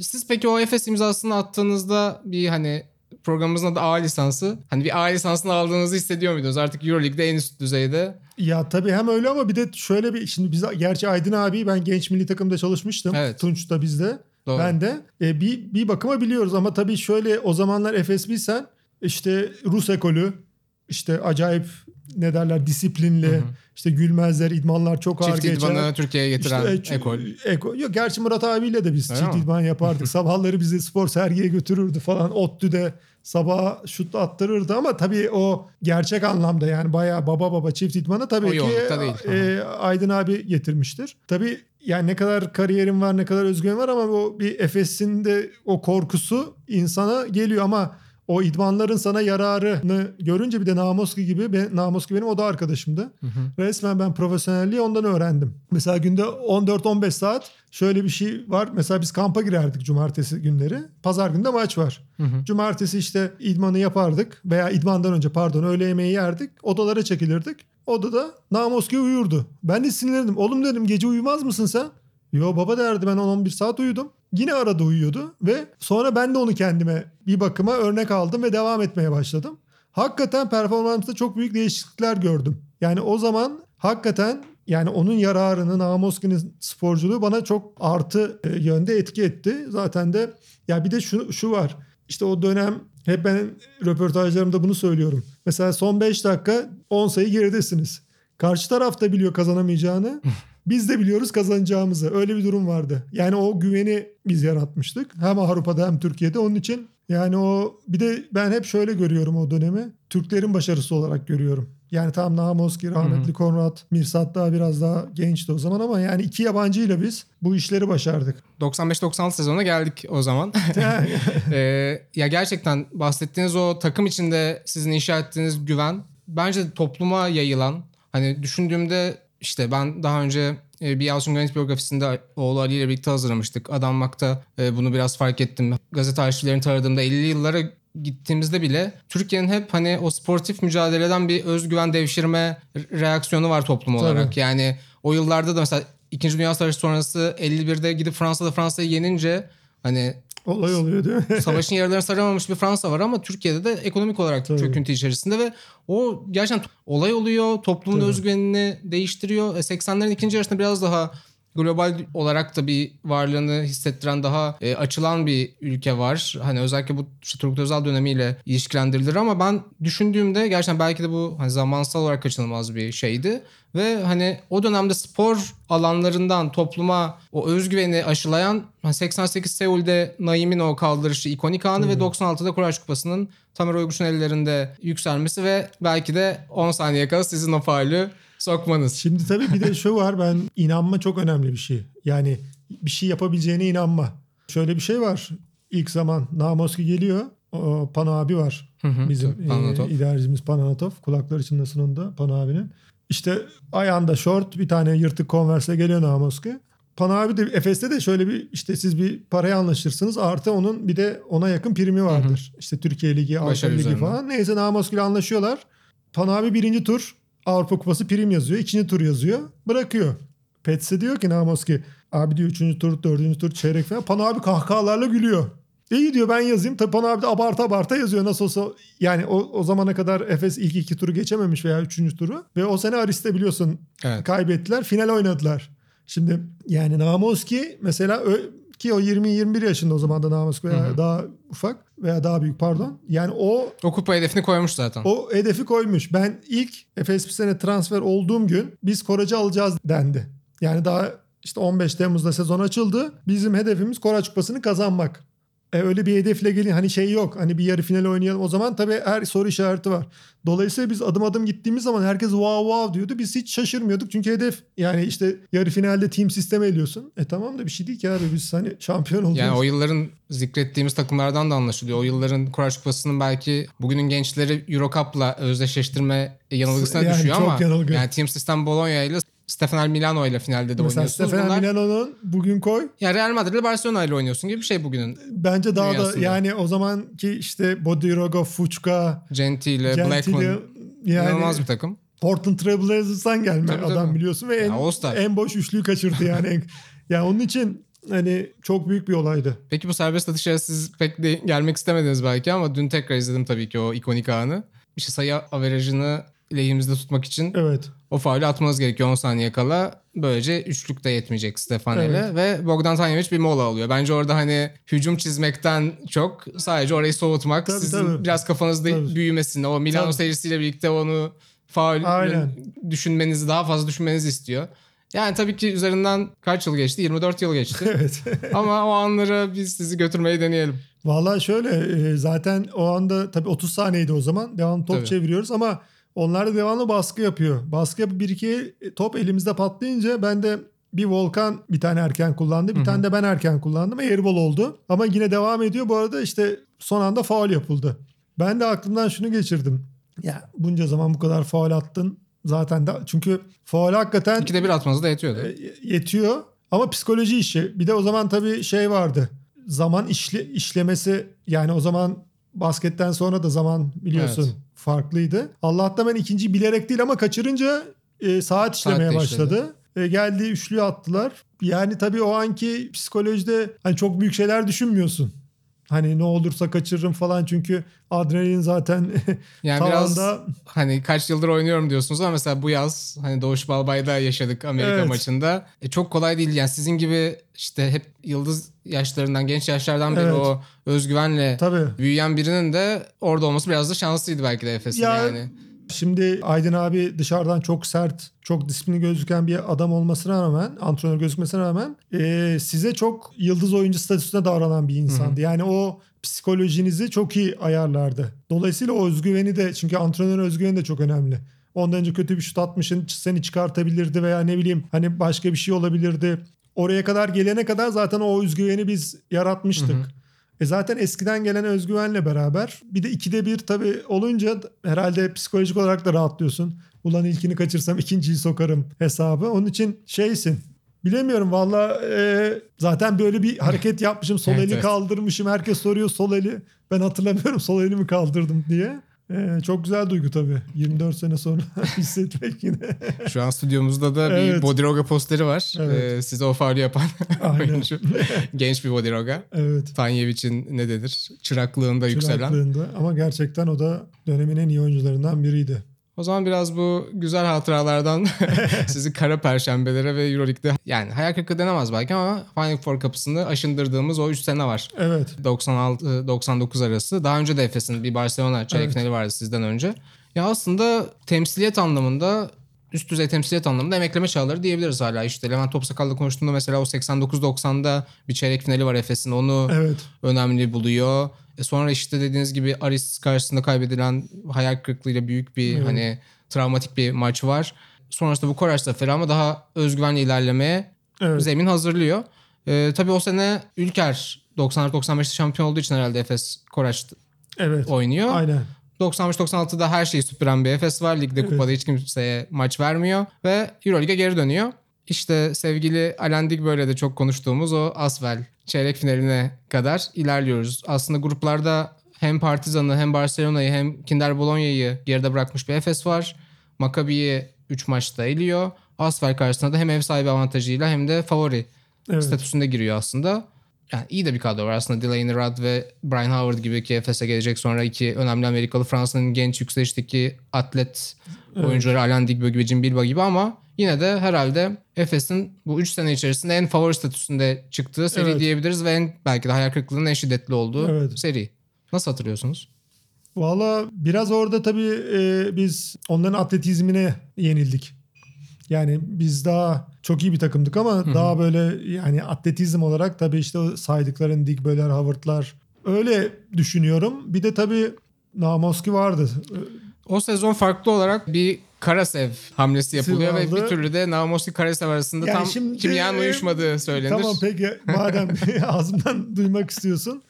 Siz peki o Efes imzasını attığınızda bir hani programımızın adı A lisansı. Hani bir A lisansını aldığınızı hissediyor muydunuz? Artık Euroleague'de en üst düzeyde. Ya tabii hem öyle ama bir de şöyle bir şimdi biz gerçi Aydın abi ben genç milli takımda çalışmıştım. Evet. Tunç da bizde. Doğru. Ben de e, bir bir bakıma biliyoruz ama tabii şöyle o zamanlar Efes bilsen işte Rus ekolü işte acayip ne derler disiplinli işte gülmezler idmanlar çok ağır Çift geçer. idmanı Türkiye'ye getiren İşte, ekol. Eko, yok, gerçi Murat abiyle de biz Öyle çift mi? idman yapardık. [laughs] Sabahları bizi spor sergiye götürürdü falan. ODTÜ'de sabah şut attırırdı ama tabii o gerçek anlamda yani bayağı baba baba çift idmanı tabii O ki değil. e, Aydın abi getirmiştir. Tabii yani ne kadar kariyerim var ne kadar özgüven var ama o bir Efes'in de o korkusu insana geliyor ama o idmanların sana yararını görünce bir de Namoski gibi ben, Namoski benim o da arkadaşımdı. Resmen ben profesyonelliği ondan öğrendim. Mesela günde 14-15 saat şöyle bir şey var. Mesela biz kampa girerdik cumartesi günleri. Pazar günde maç var. Cumartesi işte idmanı yapardık veya idmandan önce pardon öğle yemeği yerdik. Odalara çekilirdik. Odada Namoski uyurdu. Ben de sinirlendim. Oğlum dedim gece uyumaz mısın sen? Yo baba derdi ben 10-11 saat uyudum. Yine arada uyuyordu ve sonra ben de onu kendime bir bakıma örnek aldım ve devam etmeye başladım. Hakikaten performansında çok büyük değişiklikler gördüm. Yani o zaman hakikaten yani onun yararını Namoski'nin sporculuğu bana çok artı e, yönde etki etti. Zaten de ya bir de şu, şu var. İşte o dönem hep ben röportajlarımda bunu söylüyorum. Mesela son 5 dakika 10 sayı geridesiniz. Karşı taraf da biliyor kazanamayacağını. [laughs] Biz de biliyoruz kazanacağımızı. Öyle bir durum vardı. Yani o güveni biz yaratmıştık. Hem Avrupa'da hem Türkiye'de. Onun için yani o bir de ben hep şöyle görüyorum o dönemi. Türklerin başarısı olarak görüyorum. Yani tam Namoski, rahmetli Konrad, Mirsat daha biraz daha gençti o zaman ama yani iki yabancıyla biz bu işleri başardık. 95-96 sezonuna geldik o zaman. [laughs] Ee, ya gerçekten bahsettiğiniz o takım içinde sizin inşa ettiğiniz güven bence topluma yayılan. Hani düşündüğümde işte ben daha önce e, bir Yalçın Granit biyografisinde oğlu Ali ile birlikte hazırlamıştık. Adanmak'ta e, bunu biraz fark ettim. Gazete arşivlerini taradığımda 50'li yıllara gittiğimizde bile Türkiye'nin hep hani o sportif mücadeleden bir özgüven devşirme re- reaksiyonu var toplum Tabii. olarak. Yani o yıllarda da mesela 2. Dünya Savaşı sonrası 51'de gidip Fransa'da Fransa'yı yenince hani Olay oluyor değil mi? [laughs] savaşın yaralarını saramamış bir Fransa var ama Türkiye'de de ekonomik olarak Tabii. çöküntü içerisinde ve o gerçekten olay oluyor. Toplumun Tabii. özgüvenini değiştiriyor. E, 80'lerin ikinci yarısında biraz daha global olarak da bir varlığını hissettiren daha e, açılan bir ülke var. Hani özellikle bu işte Turgut Özal dönemiyle ilişkilendirilir ama ben düşündüğümde gerçekten belki de bu hani zamansal olarak kaçınılmaz bir şeydi. Ve hani o dönemde spor alanlarından topluma o özgüveni aşılayan hani 88 Seul'de Naim'in o kaldırışı ikonik anı ve 96'da Kuraş Kupası'nın Tamer Uyguş'un ellerinde yükselmesi ve belki de 10 saniye kala sizin o faulü sokmanız. Şimdi tabii bir de [laughs] şu var ben inanma çok önemli bir şey. Yani bir şey yapabileceğine inanma. Şöyle bir şey var. İlk zaman Namoski geliyor. O Pano abi var. hı, Bizim Panatov. e, idarecimiz Panatov. Kulakları çınlasın onda Pano abinin. İşte ayağında short bir tane yırtık konverse geliyor Namoski. Pano abi de Efes'te de şöyle bir işte siz bir paraya anlaşırsınız. Artı onun bir de ona yakın primi vardır. İşte Türkiye Ligi, Avrupa Ligi üzerinden. falan. Neyse Namoski ile anlaşıyorlar. Pano abi birinci tur Avrupa Kupası prim yazıyor. ikinci tur yazıyor. Bırakıyor. Petse diyor ki Namoski abi diyor üçüncü tur, dördüncü tur, çeyrek falan. Pano abi kahkahalarla gülüyor. İyi diyor ben yazayım. Tabii Pano abi de abarta abarta yazıyor nasıl olsa. Yani o, o zamana kadar Efes ilk iki turu geçememiş veya üçüncü turu. Ve o sene Aris'te biliyorsun Evet. kaybettiler. Final oynadılar. Şimdi yani Namoski mesela ö- ki o 20-21 yaşında o zaman da Namoski veya daha ufak veya daha büyük pardon. Yani o O kupa hedefini koymuş zaten. o hedefi koymuş. Ben ilk Efes sene transfer olduğum gün biz Koracı alacağız dendi. Yani daha işte 15 Temmuz'da sezon açıldı. Bizim hedefimiz Koraç Kupası'nı kazanmak. E öyle bir hedefle gelin hani şey yok. Hani bir yarı final oynayalım. O zaman tabii her soru işareti var. Dolayısıyla biz adım adım gittiğimiz zaman herkes wow wow diyordu. Biz hiç şaşırmıyorduk. Çünkü hedef yani işte yarı finalde team sistemi eliyorsun. E tamam da bir şey değil ki abi biz hani şampiyon olacağız. Yani o yılların zikrettiğimiz takımlardan da anlaşılıyor. O yılların Kuraş Kupası'nın belki bugünün gençleri Eurocup'la özdeşleştirme yanılgısına Yani düşüyor ama yanılgı. yani Team System Bologna ile Stefano Milano ile finalde de Mesela Bunlar Milano'nun bugün koy ya Real Madrid ile Barcelona ile oynuyorsun gibi bir şey bugünün. Bence daha da Dünyasında. yani o zamanki işte Bodirogo, Fuchka, Gentile, Gentile Blackman yani inanılmaz bir takım. Portland Trailblazers'tan gelme Tabii, adam tabii. biliyorsun ve Ya, en, All-Star. en boş üçlüyü kaçırdı yani. [laughs] Yani onun için hani çok büyük bir olaydı. Peki bu serbest atışa siz pek de gelmek istemediniz belki ama dün tekrar izledim tabii ki o ikonik anı. İşte sayı averajını lehimizde tutmak için Evet. o faulü atmanız gerekiyor 10 saniye kala. Böylece üçlük de yetmeyecek Stefanel'e Evet. ve Bogdan Tanjevic bir mola alıyor. Bence orada hani hücum çizmekten çok sadece orayı soğutmak, Tabii, sizin tabii. biraz kafanızda Tabii. büyümesini, o Milano Tabii. serisiyle birlikte onu faul düşünmenizi, daha fazla düşünmenizi istiyor. Yani tabii ki üzerinden kaç yıl geçti? 24 yıl geçti. [laughs] Evet. Ama o anlara biz sizi götürmeyi deneyelim. Vallahi şöyle e, zaten o anda tabii 30 saniyeydi o zaman. Devam top Tabii. çeviriyoruz ama onlar da devamlı baskı yapıyor. Baskı yapıp bir iki top elimizde patlayınca ben de bir Volkan bir tane erken kullandı. Bir tane de ben erken kullandım. Airball oldu. Ama yine devam ediyor. Bu arada işte son anda faul yapıldı. Ben de aklımdan şunu geçirdim. Ya bunca zaman bu kadar faul attın. Zaten de çünkü faul hakikaten İkide bir atmanız da yetiyordu. e, yetiyor. Ama psikoloji işi. Bir de o zaman tabii şey vardı. Zaman işle, işlemesi yani o zaman basketten sonra da zaman biliyorsun Evet. Farklıydı. Allah'tan ben ikinci bilerek değil ama kaçırınca e, saat işlemeye de başladı. E, geldi üçlüyü attılar. Yani tabii o anki psikolojide hani çok büyük şeyler düşünmüyorsun. Hani ne olursa kaçırırım falan çünkü adrenalin zaten [laughs] Yani biraz tavanda. hani kaç yıldır oynuyorum diyorsunuz ama mesela bu yaz hani Doğuş Balbay'da yaşadık Amerika Evet. maçında. E, çok kolay değil yani sizin gibi işte hep yıldız yaşlarından genç yaşlardan beri Evet. o özgüvenle Tabii. büyüyen birinin de orada olması biraz da şanslıydı belki de Efes'in Ya- yani. Şimdi Aydın abi dışarıdan çok sert, çok disiplinli gözüken bir adam olmasına rağmen, antrenör gözükmesine rağmen e, size çok yıldız oyuncu statüsüne davranan bir insandı. Yani o psikolojinizi çok iyi ayarlardı. Dolayısıyla o özgüveni de çünkü antrenörün özgüveni de çok önemli. Ondan önce kötü bir şut atmışın seni çıkartabilirdi veya ne bileyim hani başka bir şey olabilirdi. Oraya kadar gelene kadar zaten o özgüveni biz yaratmıştık. E zaten eskiden gelen özgüvenle beraber bir de ikide bir tabii olunca herhalde psikolojik olarak da rahatlıyorsun. Ulan ilkini kaçırsam ikinciyi sokarım hesabı. Onun için şeysin. Bilemiyorum valla e, zaten böyle bir hareket yapmışım. Sol [laughs] Evet, eli evet. kaldırmışım. Herkes soruyor sol eli. Ben hatırlamıyorum sol elimi kaldırdım diye. E, çok güzel duygu tabii. 24 sene sonra [laughs] hissetmek yine. Şu an stüdyomuzda da bir Evet. Bodiroga posteri var. Evet. Ee, size o faulü yapan [laughs] oyuncu. Genç bir Bodiroga. evet. Tanyevic'in ne denir? Çıraklığında yükselen. Çıraklığında. Ama gerçekten o da dönemin en iyi oyuncularından biriydi. O zaman biraz bu güzel hatıralardan [laughs] sizi kara perşembelere ve Euroleague'de yani hayal kırıklığı denemez belki ama Final Four kapısını aşındırdığımız o 3 sene var. Evet. 96-99 arası. Daha önce de Efes'in bir Barcelona çeyrek Evet. finali vardı sizden önce. Ya aslında temsiliyet anlamında üst düzey temsiliyet anlamında emekleme çağları diyebiliriz hala. İşte Levent Topsakal'la konuştuğumda mesela o 89-90'da bir çeyrek finali var Efes'in. Onu Evet. önemli buluyor. E sonra işte dediğiniz gibi Aris karşısında kaybedilen hayal kırıklığıyla büyük bir Evet. hani travmatik bir maç var. Sonrasında bu Koraç zaferi ama daha özgüvenle ilerlemeye Evet. zemin hazırlıyor. E, tabii o sene Ülker 94-95'te şampiyon olduğu için herhalde Efes Koraç Evet. oynuyor. Aynen. 95-96'da her şeyi süpüren bir Efes var. Ligde Evet. kupada hiç kimseye maç vermiyor. Ve Euroleague'e geri dönüyor. İşte sevgili Alendik böyle de çok konuştuğumuz o Asvel çeyrek finaline kadar ilerliyoruz. Aslında gruplarda hem Partizan'ı hem Barcelona'yı hem Kinder Bologna'yı geride bırakmış bir Efes var. Maccabi'yi 3 maçta eliyor. Asvel karşısında da hem ev sahibi avantajıyla hem de favori Evet. statüsünde giriyor aslında. Yani iyi de bir kadro var aslında. Delaney Rudd ve Brian Howard gibi ki Efes'e gelecek sonra iki önemli Amerikalı Fransa'nın genç yükselişteki atlet Evet. oyuncuları Alain Digbo gibi, Jim Bilba gibi ama yine de herhalde Efes'in bu 3 sene içerisinde en favori statüsünde çıktığı seri Evet. diyebiliriz ve en belki de hayal kırıklığının en şiddetli olduğu Evet. seri. Nasıl hatırlıyorsunuz? Valla biraz orada tabii e, biz onların atletizmine yenildik. Yani biz daha çok iyi bir takımdık ama daha böyle yani atletizm olarak tabii işte o saydıkların Digböler, Howard'lar öyle düşünüyorum. Bir de tabii Namoski vardı. O sezon farklı olarak bir Karasev hamlesi yapılıyor ve Sıvazlı. bir türlü de Namosi Karasev arasında Yani tam şimdi- kimyanın uyuşmadığı söylenir. Tamam peki madem [laughs] ağzımdan duymak istiyorsun.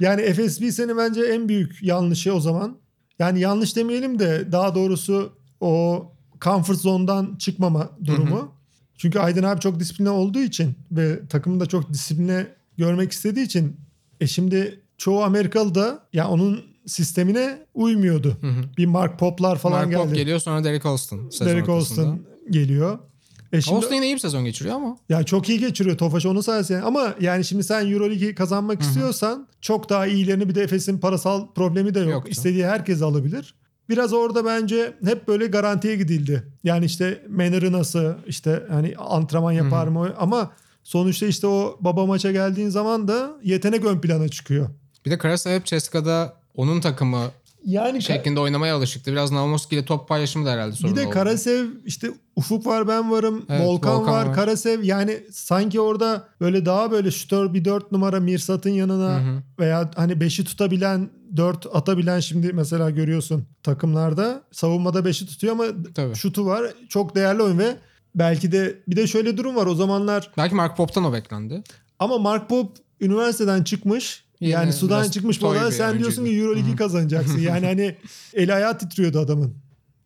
Yani Efes bir sene bence en büyük yanlışı o zaman. Yani yanlış demeyelim de daha doğrusu o comfort zone'dan çıkmama durumu. Çünkü Aydın abi çok disipline olduğu için ve takımı da çok disipline görmek istediği için e şimdi çoğu Amerikalı da ya onun sistemine uymuyordu. Bir Mark Pop'lar falan Mark Pop geldi. geliyor sonra Derek Olston. Derek. Olston geliyor. E şimdi- Olston yine iyi bir sezon geçiriyor ama. ya çok iyi geçiriyor Tofaş onun sayesinde. Ama yani şimdi sen Euroleague'i kazanmak istiyorsan çok daha iyilerini bir de Efes'in parasal problemi de yok. Yoktu. İstediği herkes alabilir. Biraz orada bence hep böyle garantiye gidildi. Yani işte Manner'ı nasıl işte hani antrenman yapar mı ama sonuçta işte o baba maça geldiğin zaman da yetenek ön plana çıkıyor. Bir de Karasev hep Ceska'da onun takımı Yani şeklinde oynamaya alışıktı. Biraz Naumoski ile top paylaşımı da herhalde sorun bir de oldu. Karasev işte Ufuk var ben varım. Evet, Volkan, Volkan var, var. Karasev yani sanki orada böyle daha böyle şütör bir 4 numara Mirsat'ın yanına Hı hı. veya hani 5'i tutabilen 4 atabilen şimdi mesela görüyorsun takımlarda savunmada 5'i tutuyor ama Tabii. şutu var. Çok değerli oyun ve belki de bir de şöyle durum var o zamanlar Belki Mark Pop'tan o beklendi. ama Mark Pop üniversiteden çıkmış. Yine yani sudan çıkmış bir sen diyorsun ki. Euroligi kazanacaksın. yani hani [laughs] el ayağı titriyordu adamın.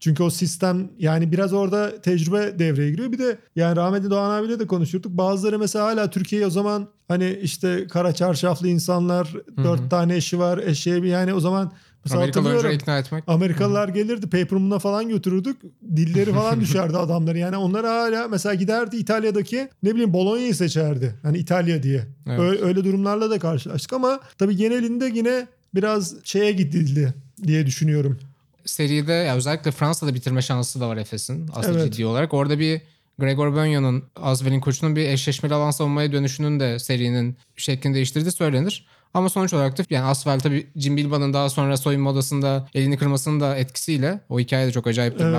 Çünkü o sistem yani biraz orada tecrübe devreye giriyor. Bir de yani rahmetli Doğan abiyle de konuşurduk. Bazıları mesela hala Türkiye'ye o zaman hani işte kara çarşaflı insanlar dört tane eşi var eşeğe bir yani o zaman mesela Amerikalı hatırlıyorum. oyuncuları ikna etmek. Amerikalılar gelirdi paper moon'a falan götürürdük. Dilleri [laughs] falan düşerdi adamları. Yani onlar hala mesela giderdi İtalya'daki ne bileyim Bologna'yı seçerdi. Hani İtalya diye. Evet. Öyle, öyle durumlarla da karşılaştık ama tabii genelinde yine biraz şeye gidildi diye düşünüyorum. seride ya özellikle Fransa'da bitirme şansı da var Efes'in aslında Evet. ciddi olarak. Orada bir Gregor Bönyo'nun Asvel'in koçunun bir eşleşmeli alan savunmaya dönüşünün de serinin şeklini değiştirdiği söylenir. Ama sonuç olarak da yani Asvel tabii Jim Bilba'nın daha sonra soyunma odasında elini kırmasının da etkisiyle o hikaye de çok acayiptir. Evet.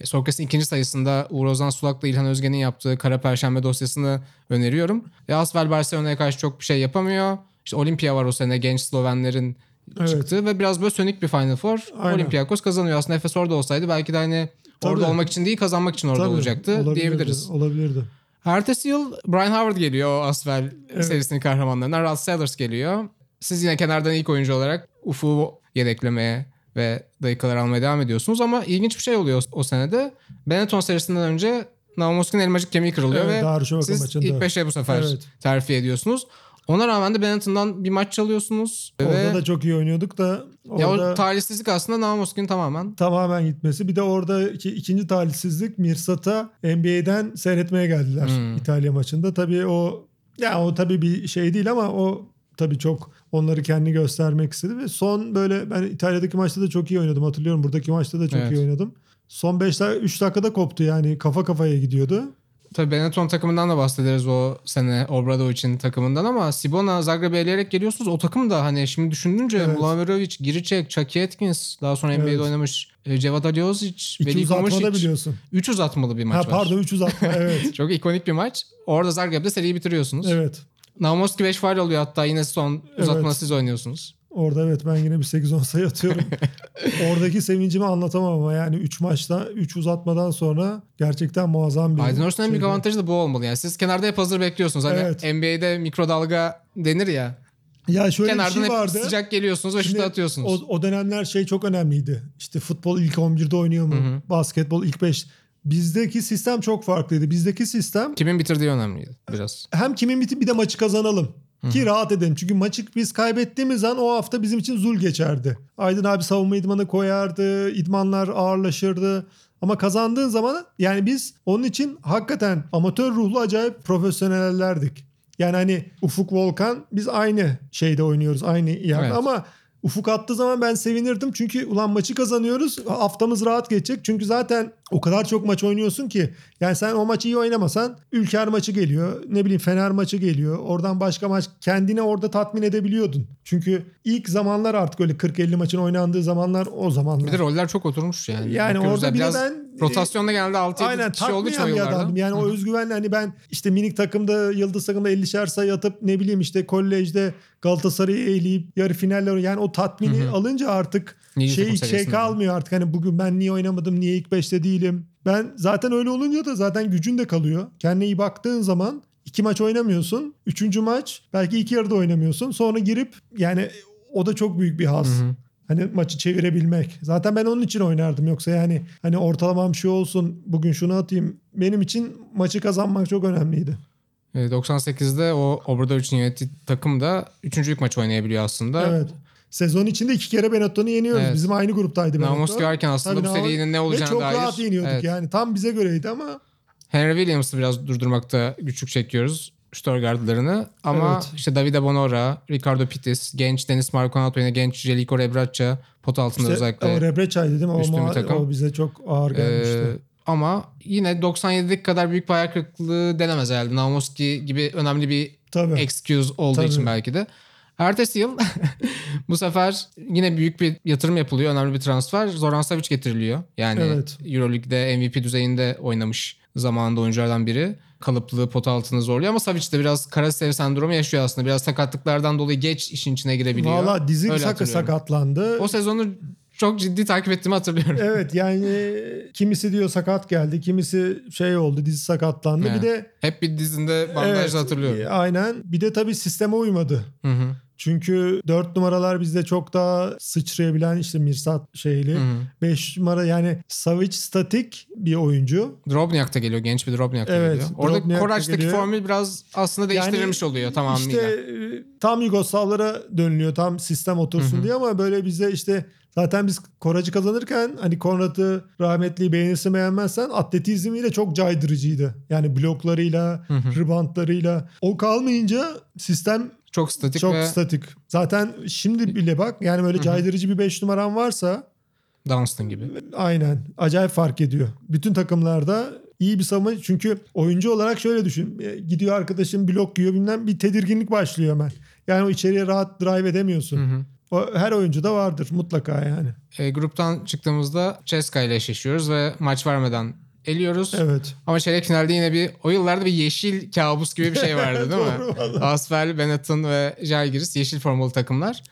Ben [laughs] Sokrates'in ikinci sayısında Uğur Ozan Sulak'la İlhan Özgen'in yaptığı Kara Perşembe dosyasını öneriyorum. E, Asvel Barcelona'ya karşı çok bir şey yapamıyor. İşte Olimpia var o sene genç Slovenlerin Evet. çıktı ve biraz böyle sönük bir Final Four. Aynen. Olympiakos kazanıyor. Aslında Efes orada olsaydı belki de hani orada Tabii. olmak için değil kazanmak için orada Tabii, olacaktı olabilirdi, diyebiliriz. Olabilirdi. Ertesi yıl Brian Howard geliyor o Asvel Evet. serisinin kahramanlarından. Ralph Sellers geliyor. Siz yine kenardan ilk oyuncu olarak Ufuk'u yedeklemeye ve dakikalar almaya devam ediyorsunuz ama ilginç bir şey oluyor o, o senede. Benetton serisinden önce Naumoski'nin elmacık kemiği kırılıyor Evet, ve siz maçında. ilk beşe bu sefer Evet. terfi ediyorsunuz. Ona rağmen de Benetton'dan bir maç çalıyorsunuz. Orada ve da çok iyi oynuyorduk da ya orada o talihsizlik aslında Naumoski'nin tamamen tamamen gitmesi. Bir de orada iki, ikinci talihsizlik Mirsat'a NBA'den seyretmeye geldiler Hmm. İtalya maçında. Tabii o ya o tabii bir şey değil ama o tabii çok onları kendi göstermek istedi ve son böyle ben İtalya'daki maçta da çok iyi oynadım hatırlıyorum. Buradaki maçta da çok Evet. iyi oynadım. Son 5 dakika 3 dakikada koptu yani kafa kafaya gidiyordu. Tabii Benetton takımından da bahsederiz o sene Obradovic'in takımından ama Sibona Zagreb'e eleyerek geliyorsunuz. O takım da hani şimdi düşününce Evet. Mulaverovic, Giricek, Chucky Atkins daha sonra NBA'de Evet. oynamış e, Cevat Aliozic, uzatmada Mušić. biliyorsun. 3 uzatmalı bir maç Ha var. pardon 3 uzatma [laughs] evet. Çok ikonik bir maç. Orada Zagreb'de seriyi bitiriyorsunuz. evet. Naumoski 5 faul oluyor hatta yine son uzatmada Evet. siz oynuyorsunuz. Orada evet ben yine bir 8-10 sayı atıyorum. [laughs] Oradaki sevincimi anlatamam ama yani 3 maçta 3 uzatmadan sonra gerçekten muazzam bir Aydın Orsun'un en büyük avantajı da bu olmalı. Yani siz kenarda hep hazır bekliyorsunuz. Hani Evet. NBA'de mikrodalga denir ya. Ya şöyle Kenardan bir şey hep vardı. sıcak geliyorsunuz ve şutu atıyorsunuz. O, o dönemler şey çok önemliydi. İşte futbol ilk 11'de oynuyor mu? Hı hı. Basketbol ilk 5. Bizdeki sistem çok farklıydı. Bizdeki sistem Kimin bitirdiği önemliydi biraz. hem kimin biti bir de maçı kazanalım. Ki rahat edelim. Çünkü maçı biz kaybettiğimiz an o hafta bizim için zul geçerdi. Aydın abi savunma idmanı koyardı. idmanlar ağırlaşırdı. Ama kazandığın zaman yani biz onun için hakikaten amatör ruhlu acayip profesyonellerdik. Yani hani Ufuk Volkan biz aynı şeyde oynuyoruz. Aynı yerde Evet. ama Ufuk attığı zaman ben sevinirdim. Çünkü ulan maçı kazanıyoruz. Haftamız rahat geçecek. Çünkü zaten o kadar çok maç oynuyorsun ki. Yani sen o maçı iyi oynamasan Ülker maçı geliyor. Ne bileyim Fener maçı geliyor. Oradan başka maç kendine orada tatmin edebiliyordun. Çünkü ilk zamanlar artık öyle 40-50 maçın oynandığı zamanlar o zamanlar. Bir de roller çok oturmuş yani. Yani Bakıyoruz orada de biraz ben- rotasyonda genelde 6-7 Aynen kişi olduğu için bir adamdım. Yani o özgüvenle hani ben işte minik takımda yıldız takımda 50'şer sayı atıp ne bileyim işte kolejde Galatasaray'ı eğleyip yarı finaller yani o tatmini alınca artık Milli şey şey kalmıyor artık hani bugün ben niye oynamadım niye ilk 5'te değilim. Ben zaten öyle olunca da zaten gücün de kalıyor. Kendine iyi baktığın zaman iki maç oynamıyorsun. Üçüncü maç belki iki yarıda oynamıyorsun. Sonra girip yani o da çok büyük bir haz. Hani maçı çevirebilmek. Zaten ben onun için oynardım. Yoksa yani hani ortalamam şu olsun bugün şunu atayım. Benim için maçı kazanmak çok önemliydi. E, 98'de o Obradovic'in yönettiği takım da üçüncülük maç oynayabiliyor aslında. Evet. Sezon içinde iki kere Benetton'u yeniyoruz. Evet. Bizim aynı gruptaydı Benetton. Namuski varken aslında Tabii bu Namus- serinin ne Ve olacağına çok dair. rahat yeniyorduk Evet. yani. Tam bize göreydi ama Henry Williams'ı biraz durdurmakta güçlük çekiyoruz. Stuttgart'larını. Ama Evet. işte Davide Bonora, Ricardo Pitis, genç Denis Marconato yine genç Jeliko Rebraca pot altında işte özellikle. o Rebreçay'dı değil mi? O, ma- takım. o bize çok ağır gelmişti. Ee, ama yine 97'lik kadar büyük bir hayal kırıklığı denemez herhalde. Naumoski gibi önemli bir Tabii. excuse olduğu Tabii. için belki de. Ertesi yıl [laughs] bu sefer yine büyük bir yatırım yapılıyor. Önemli bir transfer. Zoran Savic getiriliyor. Yani Evet. Euroleague'de MVP düzeyinde oynamış zamanında oyunculardan biri. Kalıplı pot altını zorluyor ama Savic de biraz Karasev sendromu yaşıyor aslında. Biraz sakatlıklardan dolayı geç işin içine girebiliyor. Valla dizi sak- sakatlandı. O sezonu çok ciddi takip ettiğimi hatırlıyorum. [laughs] Evet yani kimisi diyor sakat geldi, kimisi şey oldu, dizi sakatlandı. Evet. Bir de Hep bir dizinde bandajla evet, hatırlıyorum. Aynen. Bir de tabii sisteme uymadı. Hı hı. Çünkü 4 numaralar bizde çok daha sıçrayabilen işte Mirsat şeyli. Hı hı. 5 numara yani Savic statik bir oyuncu. Drobnyak da geliyor. Genç bir Drobnyak da Evet, geliyor. Orada Drobnyak da Koraç'taki formül biraz aslında değiştirilmiş oluyor tamamıyla. İşte e, tam Yugoslavlara dönülüyor. Tam sistem otursun Hı hı. diye ama böyle bize işte zaten biz Koracı kazanırken hani Konrad'ı rahmetli beğenirse beğenmezsen atletizmiyle çok caydırıcıydı. Yani bloklarıyla, Hı hı. ribantlarıyla. O kalmayınca sistem çok statik çok ve statik. Zaten şimdi bile bak yani böyle caydırıcı bir 5 numaran varsa Dunstan gibi. aynen acayip fark ediyor. Bütün takımlarda iyi bir savunma çünkü oyuncu olarak şöyle düşün. E, Gidiyor arkadaşın blok yiyor bilmem bir tedirginlik başlıyor hemen. Yani o içeriye rahat drive edemiyorsun. Hı hı. O her oyuncuda vardır mutlaka yani. E, gruptan çıktığımızda Ceska ile eşleşiyoruz ve maç vermeden eliyoruz. Evet. Ama çeyrek finalde yine bir o yıllarda bir yeşil kabus gibi bir şey vardı değil mi? [laughs] Asfer, Benetton ve Jalgiris yeşil formalı takımlar.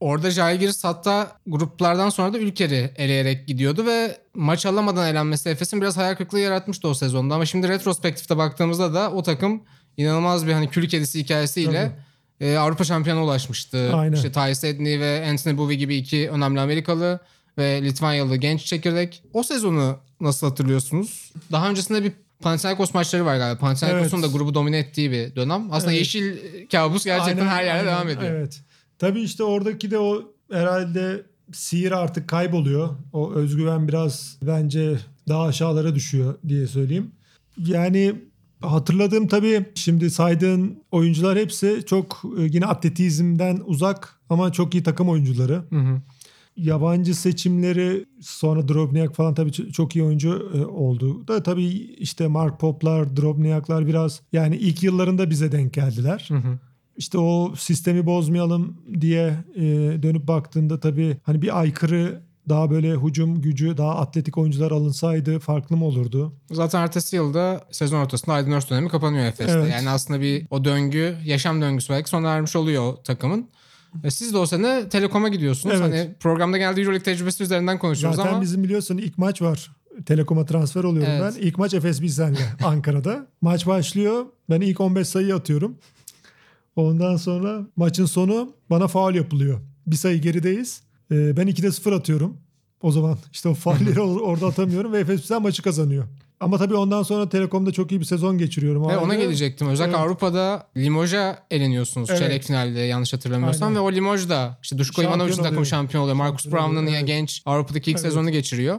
Orada Jalgiris hatta gruplardan sonra da Ülker'i eleyerek gidiyordu ve maç alamadan elenmesi Efes'in biraz hayal kırıklığı yaratmıştı o sezonda. Ama şimdi retrospektifte baktığımızda da o takım inanılmaz bir hani kül kedisi hikayesiyle e, Avrupa şampiyonu ulaşmıştı. Aynen. İşte Ty Edney ve Anthony Bouvi gibi iki önemli Amerikalı ve Litvanyalı genç çekirdek. O sezonu nasıl hatırlıyorsunuz? Daha öncesinde bir Panathinaikos maçları var galiba. Panathinaikos'un Evet. da grubu domine ettiği bir dönem. Aslında Evet. yeşil kabus gerçekten Aynen, her yerde aynen, devam ediyor. Evet. Tabii işte oradaki de o herhalde sihir artık kayboluyor. O özgüven biraz bence daha aşağılara düşüyor diye söyleyeyim. Yani hatırladığım tabii şimdi saydığın oyuncular hepsi çok e, yine atletizmden uzak ama çok iyi takım oyuncuları. Hı hı. Yabancı seçimleri sonra Drobnyak falan tabii çok iyi oyuncu e, oldu. Da tabii işte Mark Poplar, Drobnyaklar biraz yani ilk yıllarında bize denk geldiler. Hı hı. İşte o sistemi bozmayalım diye e, dönüp baktığında tabii hani bir aykırı daha böyle hücum gücü daha atletik oyuncular alınsaydı farklı mı olurdu? Zaten ertesi yılda sezon ortasında Aydın Öz dönemi kapanıyor Efes'te. Evet. Yani aslında bir o döngü, yaşam döngüsü belki sona ermiş oluyor o takımın. E siz de o sene Telekom'a gidiyorsunuz. Evet. Hani programda geldiği Euroleague tecrübesi üzerinden konuşuyoruz Zaten ama bizim biliyorsun ilk maç var. Telekom'a transfer oluyorum Evet. ben. İlk maç Efes Bilsen'le [laughs] Ankara'da. Maç başlıyor. Ben ilk 15 sayı atıyorum. Ondan sonra maçın sonu bana faul yapılıyor. Bir sayı gerideyiz. Ee, ben 2'de 0 atıyorum. O zaman işte o faulleri [laughs] or- orada atamıyorum ve Efes Bilsen maçı kazanıyor. Ama tabii ondan sonra Telekom'da çok iyi bir sezon geçiriyorum. Ve ona gelecektim. Özellikle Evet. Avrupa'da Limoj'a eleniyorsunuz Evet. çeyrek finalde yanlış hatırlamıyorsam. Aynen. Ve o Limoj da işte Şampiyon Ivanovic'in takımı şampiyon oluyor. Marcus yine evet. genç Avrupa'daki ilk Evet. sezonu geçiriyor.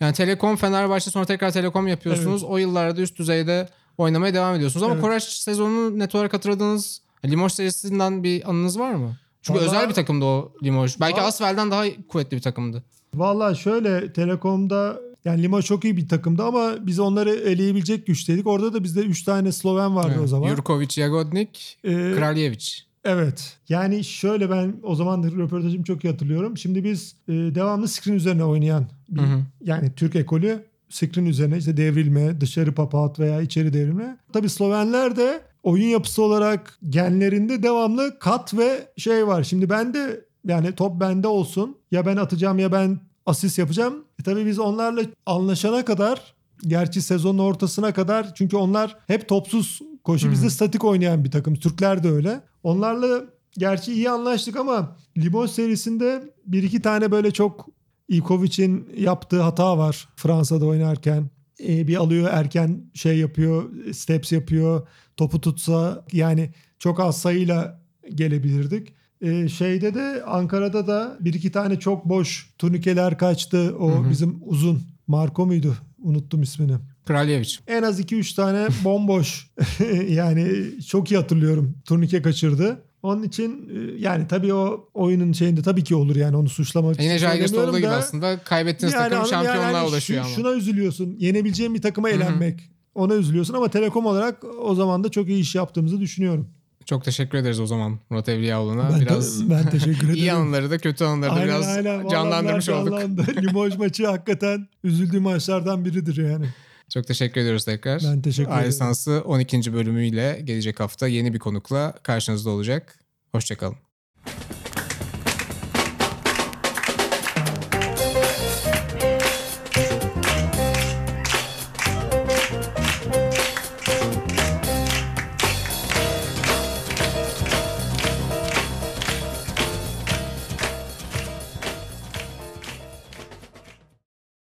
Yani Telekom Fenerbahçe sonra tekrar Telekom yapıyorsunuz. O yıllarda üst düzeyde oynamaya devam ediyorsunuz. Ama Evet. Koraç sezonunu net olarak hatırladığınız Limoj serisinden bir anınız var mı? Çünkü Vallahi- özel bir takımdı o Limoj. Belki Asfel'den daha kuvvetli bir takımdı. Valla şöyle Telekom'da yani Lima çok iyi bir takımdı ama biz onları eleyebilecek güçteydik. Orada da bizde 3 tane Sloven vardı o zaman. Jurkovic, Jagodnik, Ee, Kraljevic. Evet. Yani şöyle ben o zaman röportajımı çok iyi hatırlıyorum. Şimdi biz e, devamlı screen üzerine oynayan bir, Hı hı. yani Türk ekolü screen üzerine işte devrilme, dışarı papat veya içeri devrilme. Tabii Slovenler de oyun yapısı olarak genlerinde devamlı kat ve şey var. Şimdi ben de yani top bende olsun ya ben atacağım ya ben asist yapacağım. E tabii biz onlarla anlaşana kadar gerçi sezonun ortasına kadar çünkü onlar hep topsuz koşu bizde statik oynayan bir takım. Türkler de öyle. Onlarla gerçi iyi anlaştık ama Limos serisinde bir iki tane böyle çok Ivkovic'in yaptığı hata var Fransa'da oynarken. Ee, bir alıyor erken şey yapıyor, steps yapıyor. Topu tutsa yani çok az sayıyla gelebilirdik. Ee, şeyde de Ankara'da da bir iki tane çok boş turnikeler kaçtı. O Hı hı. bizim uzun Marco muydu? Unuttum ismini. Kraljevic. En az 2-3 tane bomboş [laughs] yani çok iyi hatırlıyorum turnike kaçırdı. Onun için e, yani tabii o oyunun şeyinde tabii ki olur yani onu suçlamak Yine söylemiyorum olduğu gibi da. aslında kaybettiğiniz Yani takım yani şampiyonluğa hani ulaşıyor şu- ama. Şuna üzülüyorsun. Yenebileceğin bir takıma hı. elenmek. Ona üzülüyorsun ama Telekom olarak o zaman da çok iyi iş yaptığımızı düşünüyorum. Çok teşekkür ederiz o zaman Murat Evliyaoğlu'na. Ben, Biraz ben teşekkür ederim. iyi anıları da kötü anıları da Aynen, biraz aynen. canlandırmış Vallahi olduk. canlandı. [laughs] Limoges maçı hakikaten üzüldüğüm maçlardan biridir yani. Çok teşekkür ediyoruz tekrar. Ben teşekkür ederim. Aile Sansı 12. bölümüyle gelecek hafta yeni bir konukla karşınızda olacak. Hoşçakalın.